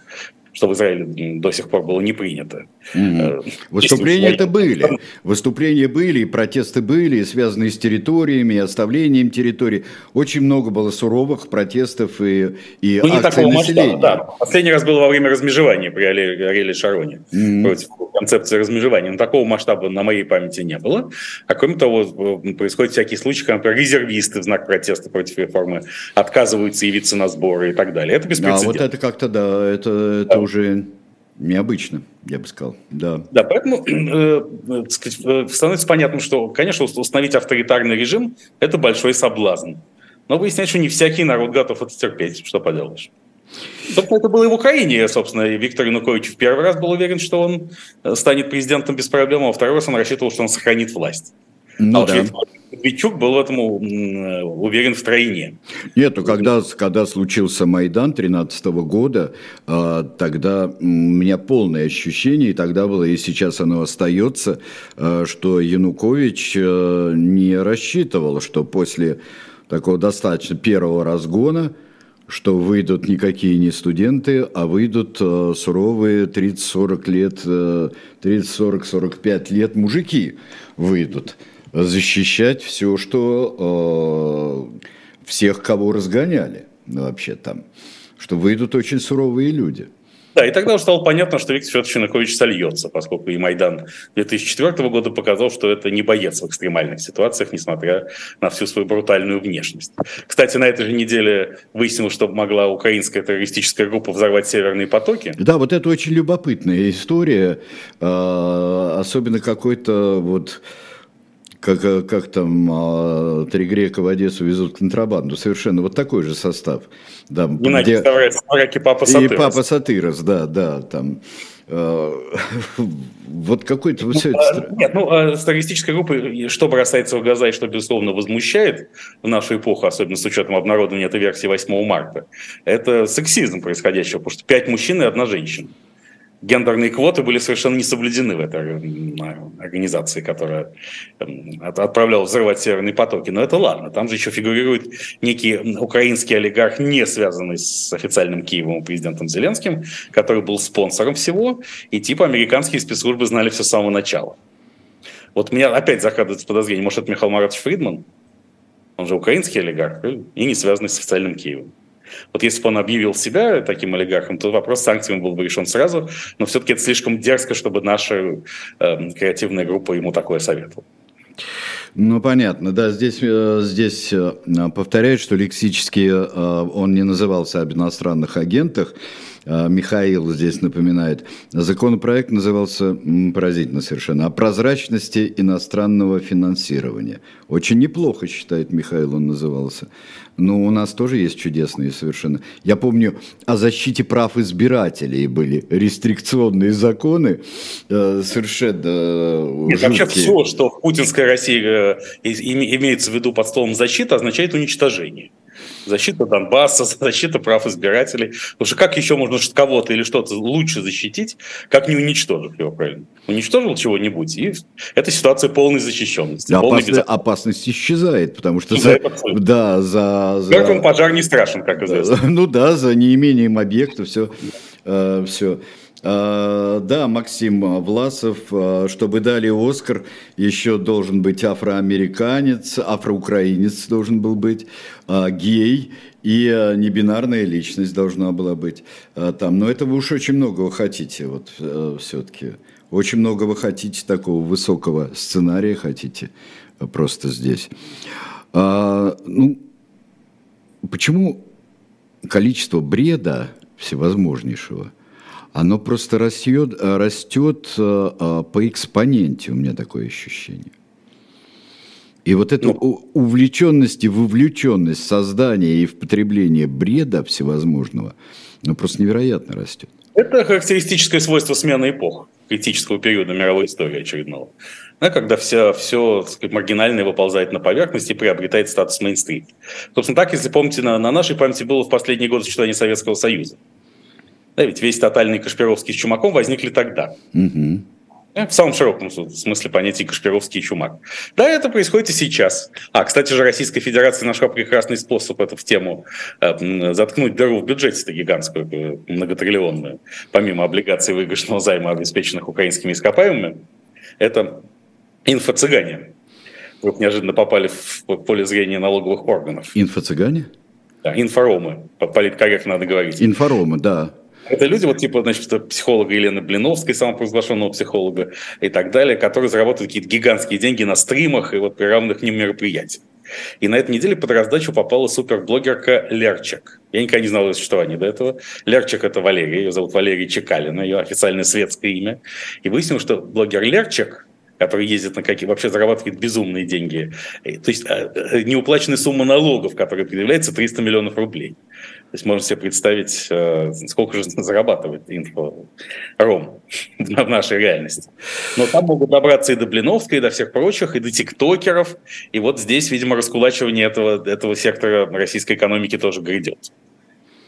что в Израиле до сих пор было не принято. Mm-hmm. Выступления это были. Выступления были, и протесты были, и связанные с территориями, и оставлением территорий. Очень много было суровых протестов и, и ну, не такого населения. масштаба, да. Последний раз было во время размежевания при Ариэле Шароне. Mm-hmm. Против концепции размежевания. Но такого масштаба на моей памяти не было. А кроме того, происходят всякие случаи, когда, например, резервисты в знак протеста против реформы отказываются явиться на сборы и так далее. Это беспрецедентно. А вот это как-то, да, это, это да. Уже необычно, я бы сказал, да. Да, поэтому э, э, становится понятным, что, конечно, установить авторитарный режим – это большой соблазн. Но выясняется, что не всякий народ готов это терпеть, что поделаешь. Собственно, это было и в Украине, собственно, и Виктор Янукович в первый раз был уверен, что он э, станет президентом без проблем, а во второй раз он рассчитывал, что он сохранит власть. Ну, а да. Медведчук был этому уверен в тройне. Нет, ну когда, когда случился Майдан 13 года, а, тогда у меня полное ощущение, и тогда было, и сейчас оно остается, а, что Янукович э, не рассчитывал, что после такого достаточно первого разгона, что выйдут никакие не студенты, а выйдут э, суровые 30-40 лет, 30-40-45 э, лет мужики выйдут защищать все, что э, всех, кого разгоняли ну, вообще там, что выйдут очень суровые люди. Да, и тогда уже стало понятно, что Виктор Федорович Янукович сольется, поскольку и Майдан 2004 года показал, что это не боец в экстремальных ситуациях, несмотря на всю свою брутальную внешность. Кстати, на этой же неделе выяснилось, что могла украинская террористическая группа взорвать северные потоки. Да, вот это очень любопытная история, а, особенно какой-то вот как, э, как там а, три грека в Одессу везут контрабанду. Совершенно вот такой же состав. Да, не где... и Папа Сатырос. И Папа Сатырос, да, да, там. Э, вот какой-то... Ну, а, нет, ну, а с террористической группой, что бросается в глаза и что, безусловно, возмущает в нашу эпоху, особенно с учетом обнародования этой версии 8 марта, это сексизм происходящего, потому что пять мужчин и одна женщина гендерные квоты были совершенно не соблюдены в этой организации, которая эм, отправляла взрывать северные потоки. Но это ладно, там же еще фигурирует некий украинский олигарх, не связанный с официальным Киевом президентом Зеленским, который был спонсором всего, и типа американские спецслужбы знали все с самого начала. Вот меня опять закрадывается подозрение, может, это Михаил Маратович Фридман? Он же украинский олигарх и не связанный с официальным Киевом. Вот если бы он объявил себя таким олигархом, то вопрос с санкциями был бы решен сразу, но все-таки это слишком дерзко, чтобы наша э, креативная группа ему такое советовала. Ну, понятно, да, здесь, э, здесь э, повторяют, что лексически э, он не назывался об иностранных агентах, Михаил здесь напоминает. Законопроект назывался поразительно совершенно о прозрачности иностранного финансирования. Очень неплохо, считает Михаил, он назывался. Но у нас тоже есть чудесные совершенно. Я помню, о защите прав избирателей были рестрикционные законы э, совершенно Нет, Вообще все, что в путинской России э, имеется в виду под словом защита, означает уничтожение защита Донбасса, защита прав избирателей. Потому что как еще можно кого-то или что-то лучше защитить, как не уничтожив его, правильно? Уничтожил чего-нибудь, и это ситуация полной защищенности. Да, полной опасность, опасность исчезает, потому что за, да, за, за... Он пожар не страшен, как известно. Ну да, за неимением объекта все, э, все. А, да, Максим Власов, а, чтобы дали Оскар, еще должен быть афроамериканец, афроукраинец должен был быть, а, гей и небинарная личность должна была быть там. Но это вы уж очень много вы хотите, вот э, все-таки. Очень много вы хотите такого высокого сценария, хотите просто здесь. Ну, почему количество бреда всевозможнейшего – оно просто растет, э, растет э, э, по экспоненте, у меня такое ощущение. И вот эта ну, увлеченность и вовлеченность создания и в потребление бреда всевозможного, ну просто невероятно растет. Это характеристическое свойство смены эпох, критического периода мировой истории очередного. Да, когда все, все сказать, маргинальное выползает на поверхность и приобретает статус мейнстрим. Собственно, так, если помните, на, на нашей памяти было в последние годы существования Советского Союза. Да, ведь весь тотальный Кашпировский с Чумаком возникли тогда. Угу. В самом широком смысле понятия Кашпировский и Чумак. Да, это происходит и сейчас. А, кстати же, Российская Федерация нашла прекрасный способ это в тему э, заткнуть дыру в бюджете-то гигантскую, э, многотриллионную, помимо облигаций выигрышного займа, обеспеченных украинскими ископаемыми. Это инфо-цыгане. Вдруг неожиданно попали в поле зрения налоговых органов. Инфо-цыгане? Да, инфоромы. Политкорректно надо говорить. Инфоромы, да. Это люди, вот типа, значит, психолога Елены Блиновской, самопровозглашенного психолога и так далее, которые зарабатывают какие-то гигантские деньги на стримах и вот при равных ним мероприятиях. И на этой неделе под раздачу попала суперблогерка Лерчик. Я никогда не знал ее существования до этого. Лерчик – это Валерия, ее зовут Валерия Чекалина, ее официальное светское имя. И выяснилось, что блогер Лерчик который ездит на какие вообще зарабатывает безумные деньги. То есть э, э, неуплаченная сумма налогов, которая предъявляется, 300 миллионов рублей. То есть можно себе представить, э, сколько же зарабатывает инфором в нашей реальности. Но там могут добраться и до Блиновской, и до всех прочих, и до тиктокеров. И вот здесь, видимо, раскулачивание этого, этого сектора российской экономики тоже грядет.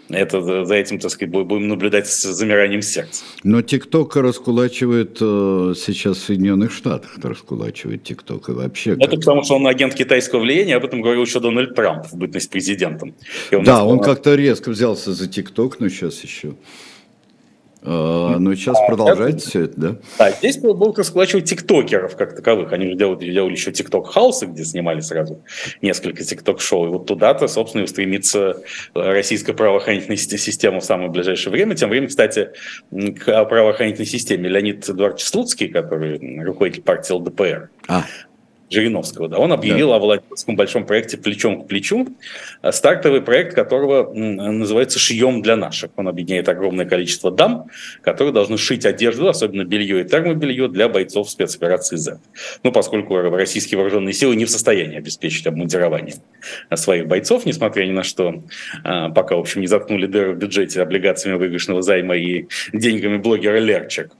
Это, за этим, так сказать, будем наблюдать с замиранием сердца. Но ТикТок раскулачивает э, сейчас в Соединенных Штатах, раскулачивает ТикТок и вообще. Это как... потому, что он агент китайского влияния, об этом говорил еще Дональд Трамп в бытность президентом. он да, он как-то резко взялся за ТикТок, но сейчас еще. А, ну, сейчас продолжается все это, да? Да, здесь будут расплачивать тиктокеров как таковых. Они же делали, делали еще тикток-хаусы, где снимали сразу несколько тикток-шоу. И вот туда-то, собственно, и устремится российская правоохранительная система в самое ближайшее время. Тем временем, кстати, к правоохранительной системе Леонид Эдуардович Слуцкий, который руководитель партии ЛДПР, а. Жириновского, да, он объявил да. о Владимирском большом проекте «Плечом к плечу», э, стартовый проект которого называется «Шьем для наших». Он объединяет огромное количество дам, которые должны шить одежду, особенно белье и термобелье для бойцов спецоперации Z. Ну, поскольку российские вооруженные силы не в состоянии обеспечить обмундирование своих бойцов, несмотря ни на что, пока, в общем, не заткнули дыры в бюджете облигациями выигрышного займа и деньгами блогера Лерчик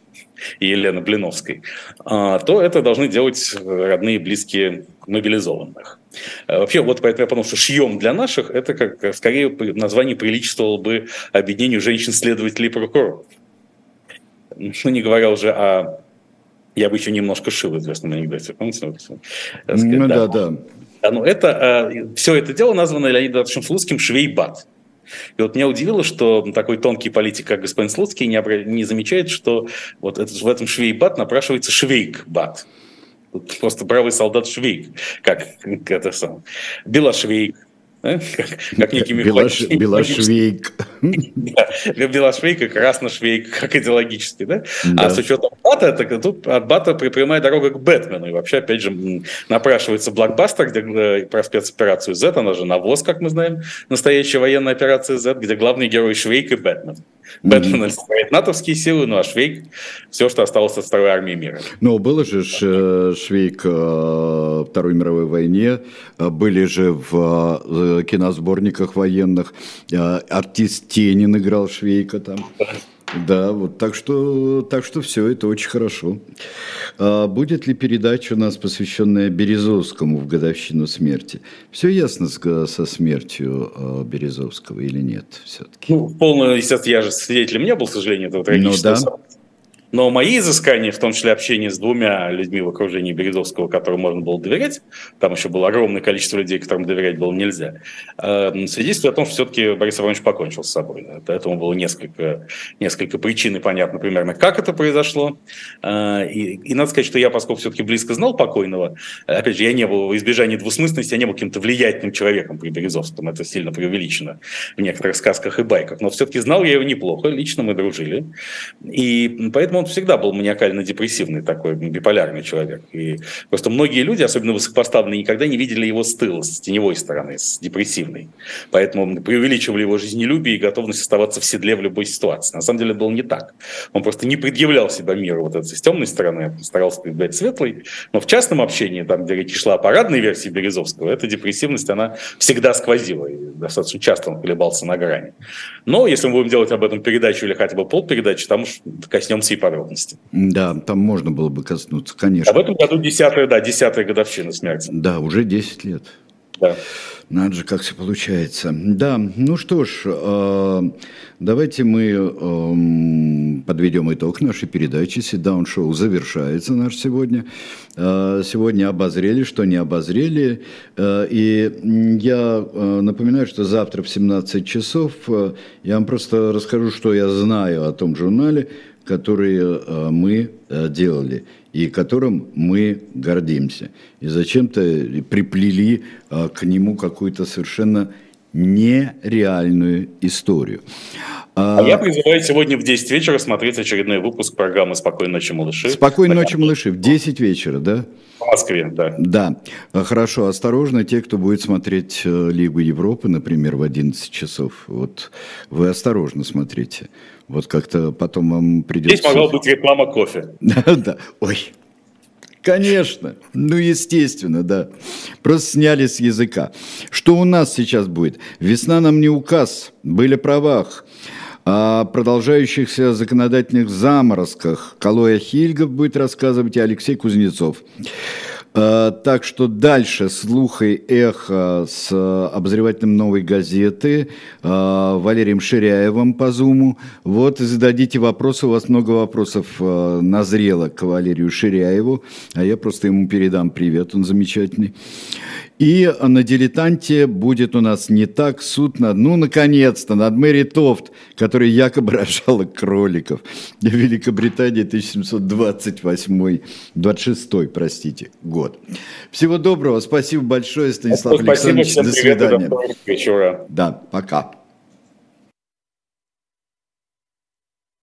и Елены Блиновской, а, то это должны делать родные и близкие мобилизованных. А, вообще, вот поэтому я подумал, что шьем для наших, это как скорее название приличествовало бы объединению женщин-следователей и прокуроров. Ну, не говоря уже о... Я бы еще немножко шил в известном анекдоте, помните? Ну, да, да. да. Ну, это, а, все это дело названо Леонидом Ильичем Слуцким «Швейбат». И вот меня удивило, что такой тонкий политик, как господин Слуцкий, не, обра... не замечает, что вот это, в этом швейбат напрашивается швейк-бат. Просто бравый солдат Швейк, как это сам. Белошвейк, как, некий Белош, Белошвейк. Да, Белошвейк и Красношвейк, как идеологически, да? да. А с учетом бата, так, тут от бата прямая дорога к Бэтмену. И вообще, опять же, напрашивается блокбастер, где э, про спецоперацию Z, она же навоз, как мы знаем, настоящая военная операция Z, где главный герой Швейк и Бэтмен. Бэтмен олицетворяет натовские силы, ну а Швейк – все, что осталось от Второй армии мира. Ну, было же э, Швейк в э, Второй мировой войне, были же в киносборниках военных, артист Тенин играл Швейка там. Да, вот так что, так что все это очень хорошо. А будет ли передача у нас, посвященная Березовскому в годовщину смерти? Все ясно со смертью а, Березовского или нет все-таки? Ну, полное, естественно, я же свидетелем не был, к сожалению, этого трагического ну, да. Но мои изыскания, в том числе общение с двумя людьми в окружении Березовского, которым можно было доверять, там еще было огромное количество людей, которым доверять было нельзя, э, свидетельствует о том, что все-таки Борис Иванович покончил с собой. Этому было несколько, несколько причин, и понятно примерно, как это произошло. Э, и, и надо сказать, что я, поскольку все-таки близко знал покойного, опять же, я не был в избежании двусмысленности, я не был каким-то влиятельным человеком при Березовском, это сильно преувеличено в некоторых сказках и байках, но все-таки знал я его неплохо, лично мы дружили. И поэтому он всегда был маниакально-депрессивный такой, биполярный человек. И просто многие люди, особенно высокопоставленные, никогда не видели его с тыла, с теневой стороны, с депрессивной. Поэтому преувеличивали его жизнелюбие и готовность оставаться в седле в любой ситуации. На самом деле было не так. Он просто не предъявлял себя миру вот этой с темной стороны, старался предъявлять светлой. Но в частном общении, там, где речь шла о парадной версии Березовского, эта депрессивность, она всегда сквозила. И достаточно часто он колебался на грани. Но если мы будем делать об этом передачу или хотя бы полпередачи, там уж коснемся и подробности. Да, там можно было бы коснуться, конечно. А в этом году десятая, да, десятая годовщина смерти. Да, уже 10 лет. Да. Надо же, как все получается. Да, ну что ж, э, давайте мы э, подведем итог нашей передачи. Седаун шоу завершается наш сегодня. Э, сегодня обозрели, что не обозрели. Э, и я э, напоминаю, что завтра в 17 часов э, я вам просто расскажу, что я знаю о том журнале, который э, мы э, делали и которым мы гордимся. И зачем-то приплели а, к нему какую-то совершенно нереальную историю. А, а я призываю сегодня в 10 вечера смотреть очередной выпуск программы «Спокойной ночи, малыши». «Спокойной ночи, малыши» в 10 вечера, да? В Москве, да. Да. Хорошо, осторожно, те, кто будет смотреть э, Лигу Европы, например, в 11 часов. Вот вы осторожно смотрите. Вот как-то потом вам придется... Здесь могла быть реклама кофе. Да, ой, Конечно, ну естественно, да. Просто сняли с языка. Что у нас сейчас будет? Весна нам не указ, были правах. О продолжающихся законодательных заморозках Калоя Хильгов будет рассказывать и Алексей Кузнецов. Э, так что дальше слух и эхо с э, обозревателем «Новой газеты» э, Валерием Ширяевым по Зуму. Вот, зададите вопросы, у вас много вопросов назрело к Валерию Ширяеву, а я просто ему передам привет, он замечательный. И на «Дилетанте» будет у нас не так суд над, ну, наконец-то, над Мэри Тофт, которая якобы рожала кроликов. В Великобритании 1728, 26, простите, год. Всего доброго, спасибо большое, Станислав спасибо, Александрович, всем до свидания. Привет, Да, пока.